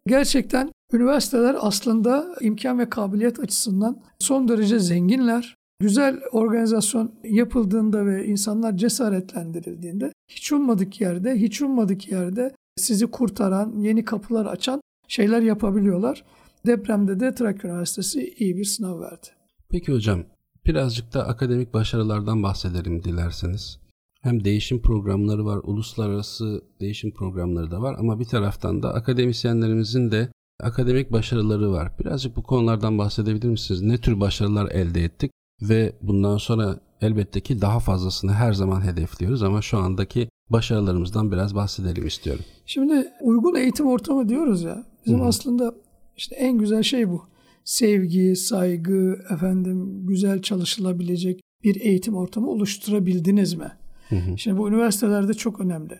Gerçekten üniversiteler aslında imkan ve kabiliyet açısından son derece zenginler. Güzel organizasyon yapıldığında ve insanlar cesaretlendirildiğinde hiç ummadık yerde, hiç ummadık yerde sizi kurtaran, yeni kapılar açan şeyler yapabiliyorlar. Depremde de Trakya Üniversitesi iyi bir sınav verdi. Peki hocam, birazcık da akademik başarılardan bahsedelim dilerseniz. Hem değişim programları var, uluslararası değişim programları da var ama bir taraftan da akademisyenlerimizin de akademik başarıları var. Birazcık bu konulardan bahsedebilir misiniz? Ne tür başarılar elde ettik ve bundan sonra elbette ki daha fazlasını her zaman hedefliyoruz ama şu andaki başarılarımızdan biraz bahsedelim istiyorum. Şimdi uygun eğitim ortamı diyoruz ya. Bizim Hı-hı. aslında işte en güzel şey bu. Sevgi, saygı, efendim güzel çalışılabilecek bir eğitim ortamı oluşturabildiniz mi? Hı-hı. Şimdi bu üniversitelerde çok önemli.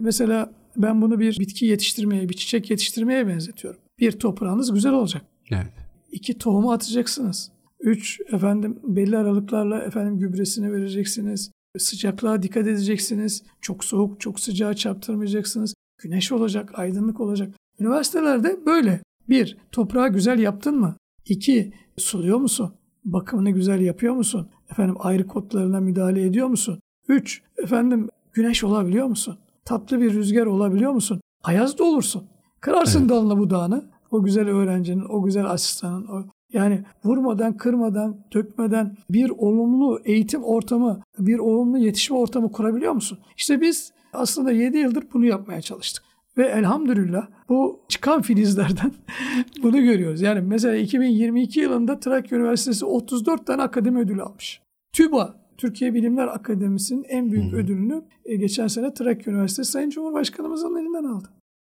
Mesela ben bunu bir bitki yetiştirmeye, bir çiçek yetiştirmeye benzetiyorum. Bir toprağınız güzel olacak. Evet. İki tohumu atacaksınız. Üç efendim belli aralıklarla efendim gübresini vereceksiniz. Sıcaklığa dikkat edeceksiniz. Çok soğuk, çok sıcağı çarptırmayacaksınız. Güneş olacak, aydınlık olacak. Üniversitelerde böyle. Bir, toprağı güzel yaptın mı? İki, suluyor musun? Bakımını güzel yapıyor musun? Efendim ayrı kotlarına müdahale ediyor musun? Üç, efendim güneş olabiliyor musun? Tatlı bir rüzgar olabiliyor musun? Ayaz da olursun. Kırarsın evet. dalını budağını. O güzel öğrencinin, o güzel asistanın, o yani vurmadan, kırmadan, dökmeden bir olumlu eğitim ortamı, bir olumlu yetişme ortamı kurabiliyor musun? İşte biz aslında 7 yıldır bunu yapmaya çalıştık. Ve elhamdülillah bu çıkan filizlerden bunu görüyoruz. Yani mesela 2022 yılında Trakya Üniversitesi 34 tane akademi ödülü almış. TÜBA, Türkiye Bilimler Akademisi'nin en büyük hı ödülünü e, geçen sene Trakya Üniversitesi Sayın Cumhurbaşkanımızın elinden aldı.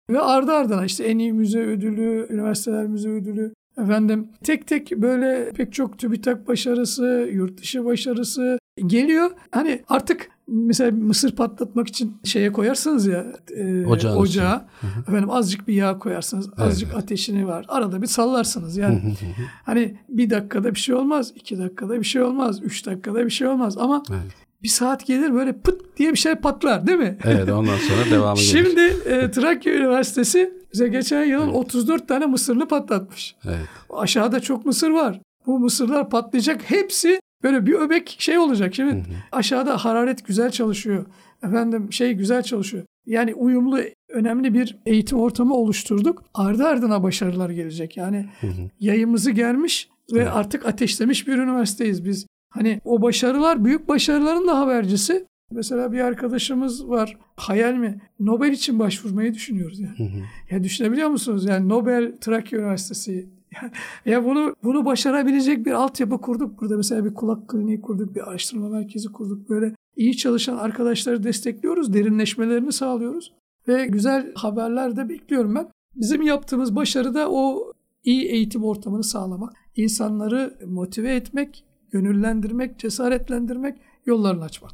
Ve ardı ardına işte en iyi müze ödülü, üniversiteler müze ödülü, Efendim tek tek böyle pek çok TÜBİTAK başarısı, yurt dışı başarısı geliyor. Hani artık mesela mısır patlatmak için şeye koyarsınız ya e, ocağa, ocağa. efendim azıcık bir yağ koyarsınız azıcık evet. ateşini var arada bir sallarsınız yani hani bir dakikada bir şey olmaz iki dakikada bir şey olmaz üç dakikada bir şey olmaz ama evet. bir saat gelir böyle pıt diye bir şey patlar değil mi? Evet ondan sonra devamı gelir. Şimdi e, Trakya Üniversitesi bize geçen yılın evet. 34 tane mısırını patlatmış. Evet. Aşağıda çok mısır var. Bu mısırlar patlayacak. Hepsi böyle bir öbek şey olacak. Şimdi hı hı. aşağıda hararet güzel çalışıyor. Efendim şey güzel çalışıyor. Yani uyumlu önemli bir eğitim ortamı oluşturduk. Ardı ardına başarılar gelecek. Yani hı hı. yayımızı gelmiş ve evet. artık ateşlemiş bir üniversiteyiz biz. Hani o başarılar büyük başarıların da habercisi. Mesela bir arkadaşımız var. Hayal mi? Nobel için başvurmayı düşünüyoruz yani. Hı hı. Ya düşünebiliyor musunuz? Yani Nobel Trakya Üniversitesi ya bunu bunu başarabilecek bir altyapı kurduk. Burada mesela bir kulak kliniği kurduk, bir araştırma merkezi kurduk. Böyle iyi çalışan arkadaşları destekliyoruz, derinleşmelerini sağlıyoruz ve güzel haberler de bekliyorum ben. Bizim yaptığımız başarı da o iyi eğitim ortamını sağlamak, insanları motive etmek, gönüllendirmek, cesaretlendirmek, yollarını açmak.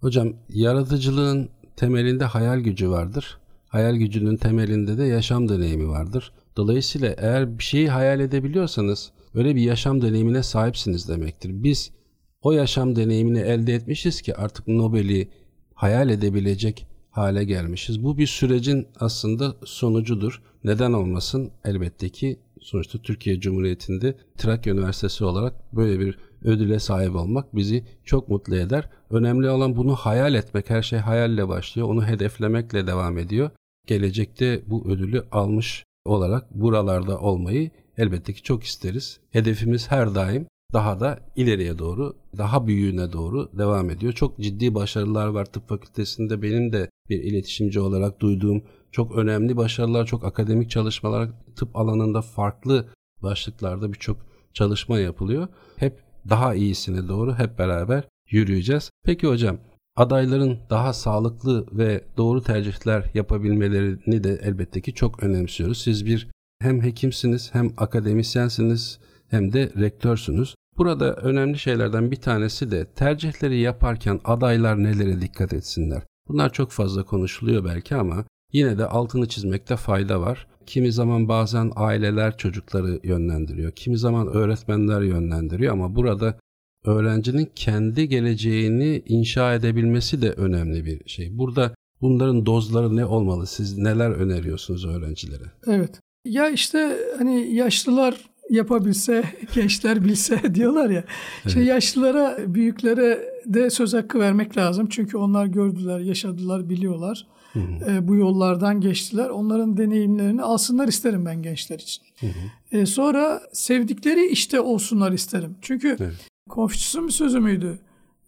Hocam yaratıcılığın temelinde hayal gücü vardır. Hayal gücünün temelinde de yaşam deneyimi vardır. Dolayısıyla eğer bir şeyi hayal edebiliyorsanız öyle bir yaşam deneyimine sahipsiniz demektir. Biz o yaşam deneyimini elde etmişiz ki artık Nobel'i hayal edebilecek hale gelmişiz. Bu bir sürecin aslında sonucudur. Neden olmasın? Elbette ki sonuçta Türkiye Cumhuriyeti'nde Trakya Üniversitesi olarak böyle bir ödüle sahip olmak bizi çok mutlu eder. Önemli olan bunu hayal etmek. Her şey hayalle başlıyor. Onu hedeflemekle devam ediyor. Gelecekte bu ödülü almış olarak buralarda olmayı elbette ki çok isteriz. Hedefimiz her daim daha da ileriye doğru, daha büyüğüne doğru devam ediyor. Çok ciddi başarılar var tıp fakültesinde. Benim de bir iletişimci olarak duyduğum çok önemli başarılar, çok akademik çalışmalar tıp alanında farklı başlıklarda birçok çalışma yapılıyor. Hep daha iyisine doğru hep beraber yürüyeceğiz. Peki hocam adayların daha sağlıklı ve doğru tercihler yapabilmelerini de elbette ki çok önemsiyoruz. Siz bir hem hekimsiniz hem akademisyensiniz hem de rektörsünüz. Burada önemli şeylerden bir tanesi de tercihleri yaparken adaylar nelere dikkat etsinler. Bunlar çok fazla konuşuluyor belki ama yine de altını çizmekte fayda var. Kimi zaman bazen aileler çocukları yönlendiriyor, kimi zaman öğretmenler yönlendiriyor ama burada öğrencinin kendi geleceğini inşa edebilmesi de önemli bir şey. Burada bunların dozları ne olmalı? Siz neler öneriyorsunuz öğrencilere? Evet. Ya işte hani yaşlılar yapabilse, gençler bilse diyorlar ya. Evet. Şey yaşlılara, büyüklere de söz hakkı vermek lazım. Çünkü onlar gördüler, yaşadılar, biliyorlar. Hı hı. E, bu yollardan geçtiler. Onların deneyimlerini alsınlar isterim ben gençler için. Hı hı. E, sonra sevdikleri işte olsunlar isterim. Çünkü evet. Konfüçyüs'ün bir sözü müydü?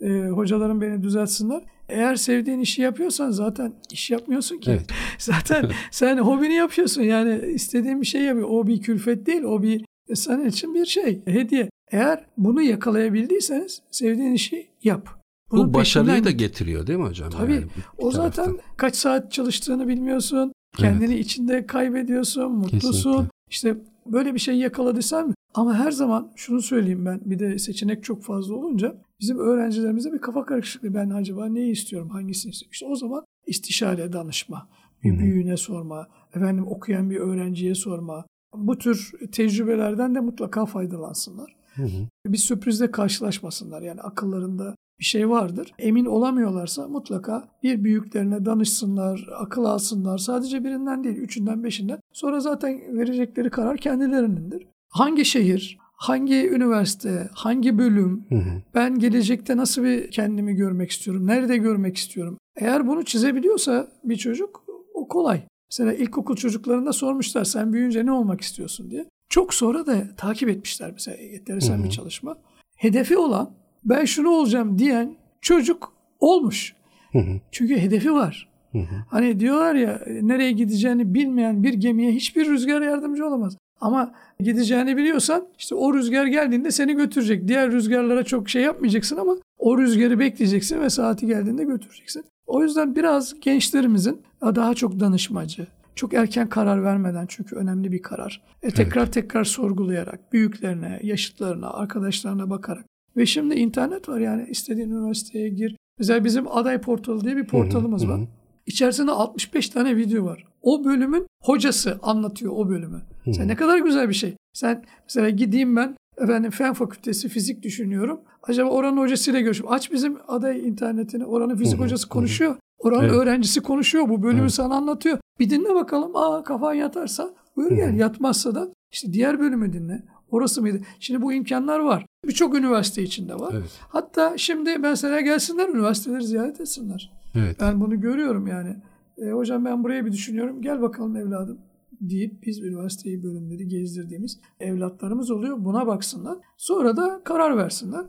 E, hocalarım beni düzeltsinler. Eğer sevdiğin işi yapıyorsan zaten iş yapmıyorsun ki. Evet. zaten sen hobini yapıyorsun. Yani istediğin bir şey yapıyor. O bir külfet değil. O bir senin için bir şey. Hediye. Eğer bunu yakalayabildiyseniz sevdiğin işi yap. Bunun Bu başarıyı da getiriyor değil mi hocam? Tabii. Yani o taraftan. zaten kaç saat çalıştığını bilmiyorsun. Kendini evet. içinde kaybediyorsun. Mutlusun. Kesinlikle. İşte böyle bir şey yakaladıysan ama her zaman şunu söyleyeyim ben bir de seçenek çok fazla olunca bizim öğrencilerimize bir kafa karışıklığı. Ben acaba neyi istiyorum, hangisini istiyorum? İşte o zaman istişare danışma, bir büyüğüne sorma, efendim okuyan bir öğrenciye sorma. Bu tür tecrübelerden de mutlaka faydalansınlar. Hı-hı. Bir sürprizle karşılaşmasınlar. Yani akıllarında bir şey vardır. Emin olamıyorlarsa mutlaka bir büyüklerine danışsınlar, akıl alsınlar. Sadece birinden değil, üçünden, beşinden. Sonra zaten verecekleri karar kendilerinindir. Hangi şehir, hangi üniversite, hangi bölüm, hı hı. ben gelecekte nasıl bir kendimi görmek istiyorum, nerede görmek istiyorum. Eğer bunu çizebiliyorsa bir çocuk o kolay. Mesela ilkokul çocuklarında sormuşlar sen büyüyünce ne olmak istiyorsun diye. Çok sonra da takip etmişler mesela enteresan hı hı. bir çalışma. Hedefi olan ben şunu olacağım diyen çocuk olmuş. Hı hı. Çünkü hedefi var. Hı hı. Hani diyorlar ya nereye gideceğini bilmeyen bir gemiye hiçbir rüzgar yardımcı olamaz. Ama gideceğini biliyorsan işte o rüzgar geldiğinde seni götürecek. Diğer rüzgarlara çok şey yapmayacaksın ama o rüzgarı bekleyeceksin ve saati geldiğinde götüreceksin. O yüzden biraz gençlerimizin daha çok danışmacı, çok erken karar vermeden çünkü önemli bir karar. E, tekrar evet. tekrar sorgulayarak, büyüklerine, yaşıtlarına, arkadaşlarına bakarak. Ve şimdi internet var yani istediğin üniversiteye gir. Mesela bizim aday portalı diye bir portalımız var. İçerisinde 65 tane video var. O bölümün hocası anlatıyor o bölümü. Sen ne kadar güzel bir şey. Sen mesela gideyim ben efendim fen fakültesi fizik düşünüyorum. Acaba oranın hocasıyla görüşüp aç bizim aday internetini. Oranın fizik hocası konuşuyor. Oranın evet. öğrencisi konuşuyor. Bu bölümü evet. sana anlatıyor. Bir dinle bakalım. Aa kafan yatarsa buyur gel. Yatmazsa da işte diğer bölümü dinle. Orası mıydı? Şimdi bu imkanlar var. Birçok üniversite içinde var. Evet. Hatta şimdi mesela gelsinler üniversiteleri ziyaret etsinler. Evet. Ben bunu görüyorum yani. E, hocam ben buraya bir düşünüyorum. Gel bakalım evladım deyip biz üniversiteyi bölümleri gezdirdiğimiz evlatlarımız oluyor. Buna baksınlar. Sonra da karar versinler.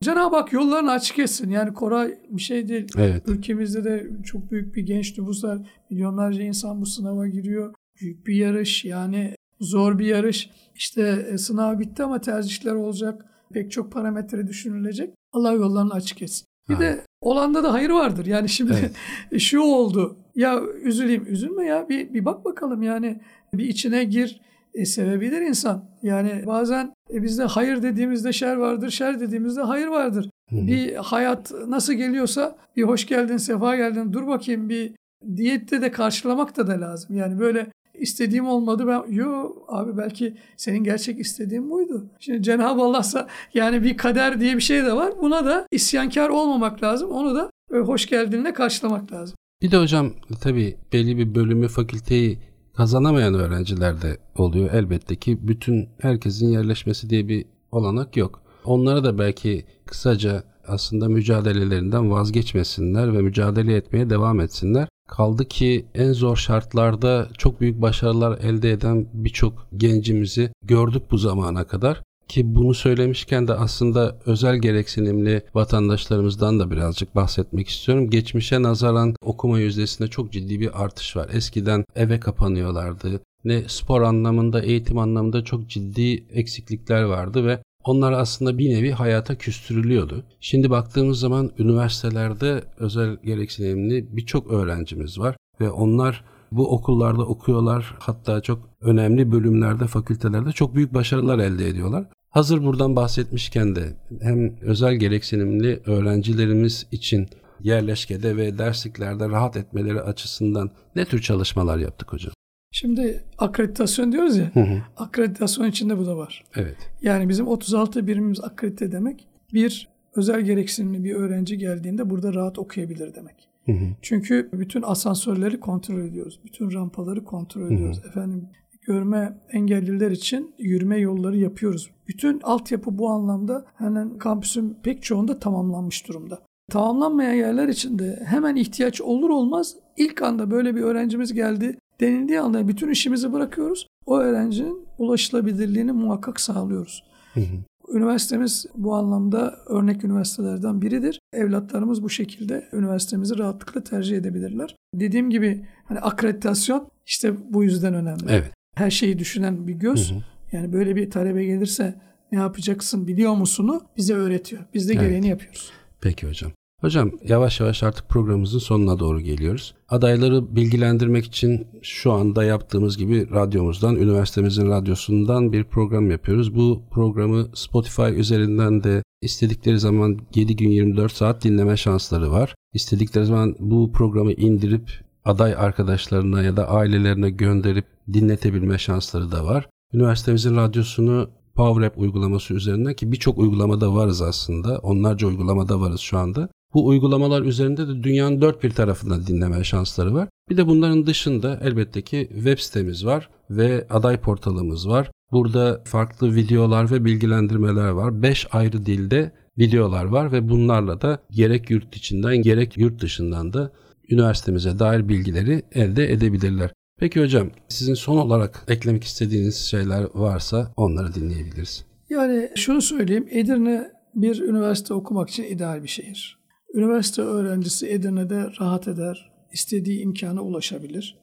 Cenab-ı Hak yollarını açık etsin. Yani kolay bir şey değil. Evet. Ülkemizde de çok büyük bir genç nüfus var. Milyonlarca insan bu sınava giriyor. Büyük bir yarış yani zor bir yarış. İşte e, sınav bitti ama tercihler olacak. Pek çok parametre düşünülecek. Allah yollarını açık etsin. Bir ha. de olanda da hayır vardır. Yani şimdi evet. şu oldu. Ya üzüleyim. Üzülme ya. Bir, bir bak bakalım yani. Bir içine gir. E, sevebilir insan. Yani bazen e, bizde hayır dediğimizde şer vardır. Şer dediğimizde hayır vardır. Hı-hı. Bir hayat nasıl geliyorsa bir hoş geldin, sefa geldin. Dur bakayım bir diyette de karşılamak da da lazım. Yani böyle istediğim olmadı. Ben yo abi belki senin gerçek istediğin buydu. Şimdi Cenab-ı Allah'sa yani bir kader diye bir şey de var. Buna da isyankar olmamak lazım. Onu da hoş geldinle karşılamak lazım. Bir de hocam tabii belli bir bölümü fakülteyi kazanamayan öğrenciler de oluyor. Elbette ki bütün herkesin yerleşmesi diye bir olanak yok. Onlara da belki kısaca aslında mücadelelerinden vazgeçmesinler ve mücadele etmeye devam etsinler. Kaldı ki en zor şartlarda çok büyük başarılar elde eden birçok gencimizi gördük bu zamana kadar. Ki bunu söylemişken de aslında özel gereksinimli vatandaşlarımızdan da birazcık bahsetmek istiyorum. Geçmişe nazaran okuma yüzdesinde çok ciddi bir artış var. Eskiden eve kapanıyorlardı. Ne spor anlamında, eğitim anlamında çok ciddi eksiklikler vardı ve onlar aslında bir nevi hayata küstürülüyordu. Şimdi baktığımız zaman üniversitelerde özel gereksinimli birçok öğrencimiz var ve onlar bu okullarda okuyorlar. Hatta çok önemli bölümlerde, fakültelerde çok büyük başarılar elde ediyorlar. Hazır buradan bahsetmişken de hem özel gereksinimli öğrencilerimiz için yerleşkede ve dersliklerde rahat etmeleri açısından ne tür çalışmalar yaptık hocam? Şimdi akreditasyon diyoruz ya. Hı hı. Akreditasyon içinde bu da var. Evet. Yani bizim 36 birimimiz akredite demek. Bir özel gereksinimli bir öğrenci geldiğinde burada rahat okuyabilir demek. Hı hı. Çünkü bütün asansörleri kontrol ediyoruz. Bütün rampaları kontrol ediyoruz. Hı hı. Efendim görme engelliler için yürüme yolları yapıyoruz. Bütün altyapı bu anlamda hemen kampüsün pek çoğunda tamamlanmış durumda. Tamamlanmayan yerler için de hemen ihtiyaç olur olmaz ilk anda böyle bir öğrencimiz geldi denildiği anda bütün işimizi bırakıyoruz. O öğrencinin ulaşılabilirliğini muhakkak sağlıyoruz. Hı hı. Üniversitemiz bu anlamda örnek üniversitelerden biridir. Evlatlarımız bu şekilde üniversitemizi rahatlıkla tercih edebilirler. Dediğim gibi hani akreditasyon işte bu yüzden önemli. Evet. Her şeyi düşünen bir göz. Hı hı. Yani böyle bir talebe gelirse ne yapacaksın biliyor musunu bize öğretiyor. Biz de gereğini evet. yapıyoruz. Peki hocam. Hocam yavaş yavaş artık programımızın sonuna doğru geliyoruz. Adayları bilgilendirmek için şu anda yaptığımız gibi radyomuzdan, üniversitemizin radyosundan bir program yapıyoruz. Bu programı Spotify üzerinden de istedikleri zaman 7 gün 24 saat dinleme şansları var. İstedikleri zaman bu programı indirip aday arkadaşlarına ya da ailelerine gönderip dinletebilme şansları da var. Üniversitemizin radyosunu PowerApp uygulaması üzerinden ki birçok uygulamada varız aslında. Onlarca uygulamada varız şu anda. Bu uygulamalar üzerinde de dünyanın dört bir tarafından dinleme şansları var. Bir de bunların dışında elbette ki web sitemiz var ve aday portalımız var. Burada farklı videolar ve bilgilendirmeler var. Beş ayrı dilde videolar var ve bunlarla da gerek yurt içinden gerek yurt dışından da üniversitemize dair bilgileri elde edebilirler. Peki hocam sizin son olarak eklemek istediğiniz şeyler varsa onları dinleyebiliriz. Yani şunu söyleyeyim Edirne bir üniversite okumak için ideal bir şehir. Üniversite öğrencisi Edirne'de rahat eder, istediği imkana ulaşabilir.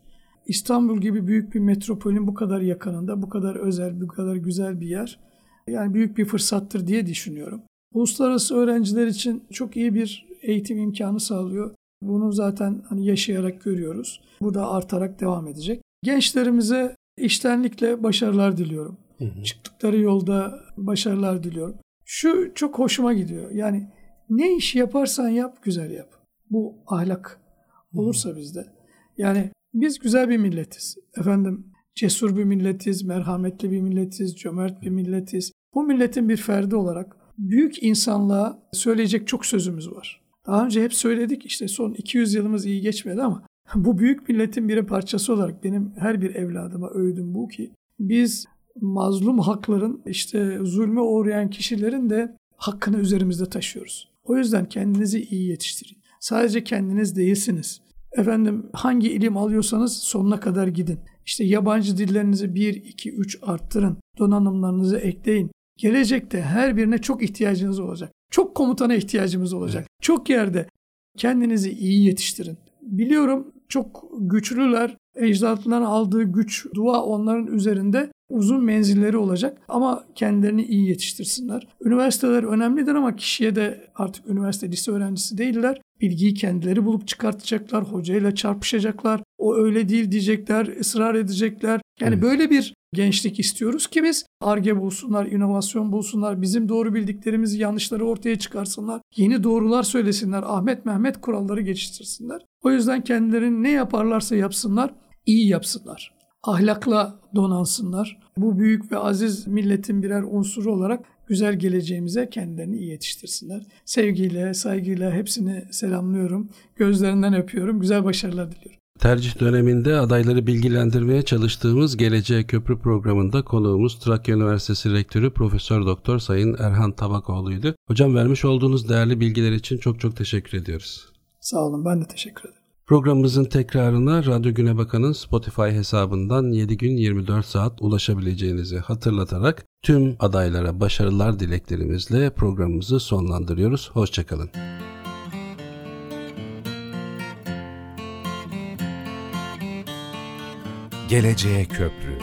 İstanbul gibi büyük bir metropolün bu kadar yakınında, bu kadar özel, bu kadar güzel bir yer. Yani büyük bir fırsattır diye düşünüyorum. Uluslararası öğrenciler için çok iyi bir eğitim imkanı sağlıyor. Bunu zaten hani yaşayarak görüyoruz. Bu da artarak devam edecek. Gençlerimize iştenlikle başarılar diliyorum. Hı hı. Çıktıkları yolda başarılar diliyorum. Şu çok hoşuma gidiyor. Yani ne iş yaparsan yap, güzel yap. Bu ahlak olursa bizde. Yani biz güzel bir milletiz. Efendim cesur bir milletiz, merhametli bir milletiz, cömert bir milletiz. Bu milletin bir ferdi olarak büyük insanlığa söyleyecek çok sözümüz var. Daha önce hep söyledik işte son 200 yılımız iyi geçmedi ama bu büyük milletin bir parçası olarak benim her bir evladıma öğüdüm bu ki biz mazlum hakların işte zulme uğrayan kişilerin de hakkını üzerimizde taşıyoruz. O yüzden kendinizi iyi yetiştirin. Sadece kendiniz değilsiniz. Efendim hangi ilim alıyorsanız sonuna kadar gidin. İşte yabancı dillerinizi 1, 2, 3 arttırın. Donanımlarınızı ekleyin. Gelecekte her birine çok ihtiyacınız olacak. Çok komutana ihtiyacımız olacak. Evet. Çok yerde kendinizi iyi yetiştirin. Biliyorum çok güçlüler. Ecdatlarından aldığı güç, dua onların üzerinde uzun menzilleri olacak ama kendilerini iyi yetiştirsinler. Üniversiteler önemlidir ama kişiye de artık üniversite lise öğrencisi değiller. Bilgiyi kendileri bulup çıkartacaklar, hocayla çarpışacaklar. O öyle değil diyecekler, ısrar edecekler. Yani evet. böyle bir gençlik istiyoruz ki biz arge bulsunlar, inovasyon bulsunlar, bizim doğru bildiklerimizi yanlışları ortaya çıkarsınlar, yeni doğrular söylesinler, Ahmet Mehmet kuralları geçiştirsinler. O yüzden kendilerini ne yaparlarsa yapsınlar, iyi yapsınlar ahlakla donansınlar. Bu büyük ve aziz milletin birer unsuru olarak güzel geleceğimize kendilerini iyi yetiştirsinler. Sevgiyle, saygıyla hepsini selamlıyorum. Gözlerinden öpüyorum. Güzel başarılar diliyorum. Tercih döneminde adayları bilgilendirmeye çalıştığımız Geleceğe Köprü programında konuğumuz Trakya Üniversitesi Rektörü Profesör Doktor Sayın Erhan Tabakoğlu'ydu. Hocam vermiş olduğunuz değerli bilgiler için çok çok teşekkür ediyoruz. Sağ olun ben de teşekkür ederim. Programımızın tekrarına Radyo Güne Bakan'ın Spotify hesabından 7 gün 24 saat ulaşabileceğinizi hatırlatarak tüm adaylara başarılar dileklerimizle programımızı sonlandırıyoruz. Hoşçakalın. Geleceğe Köprü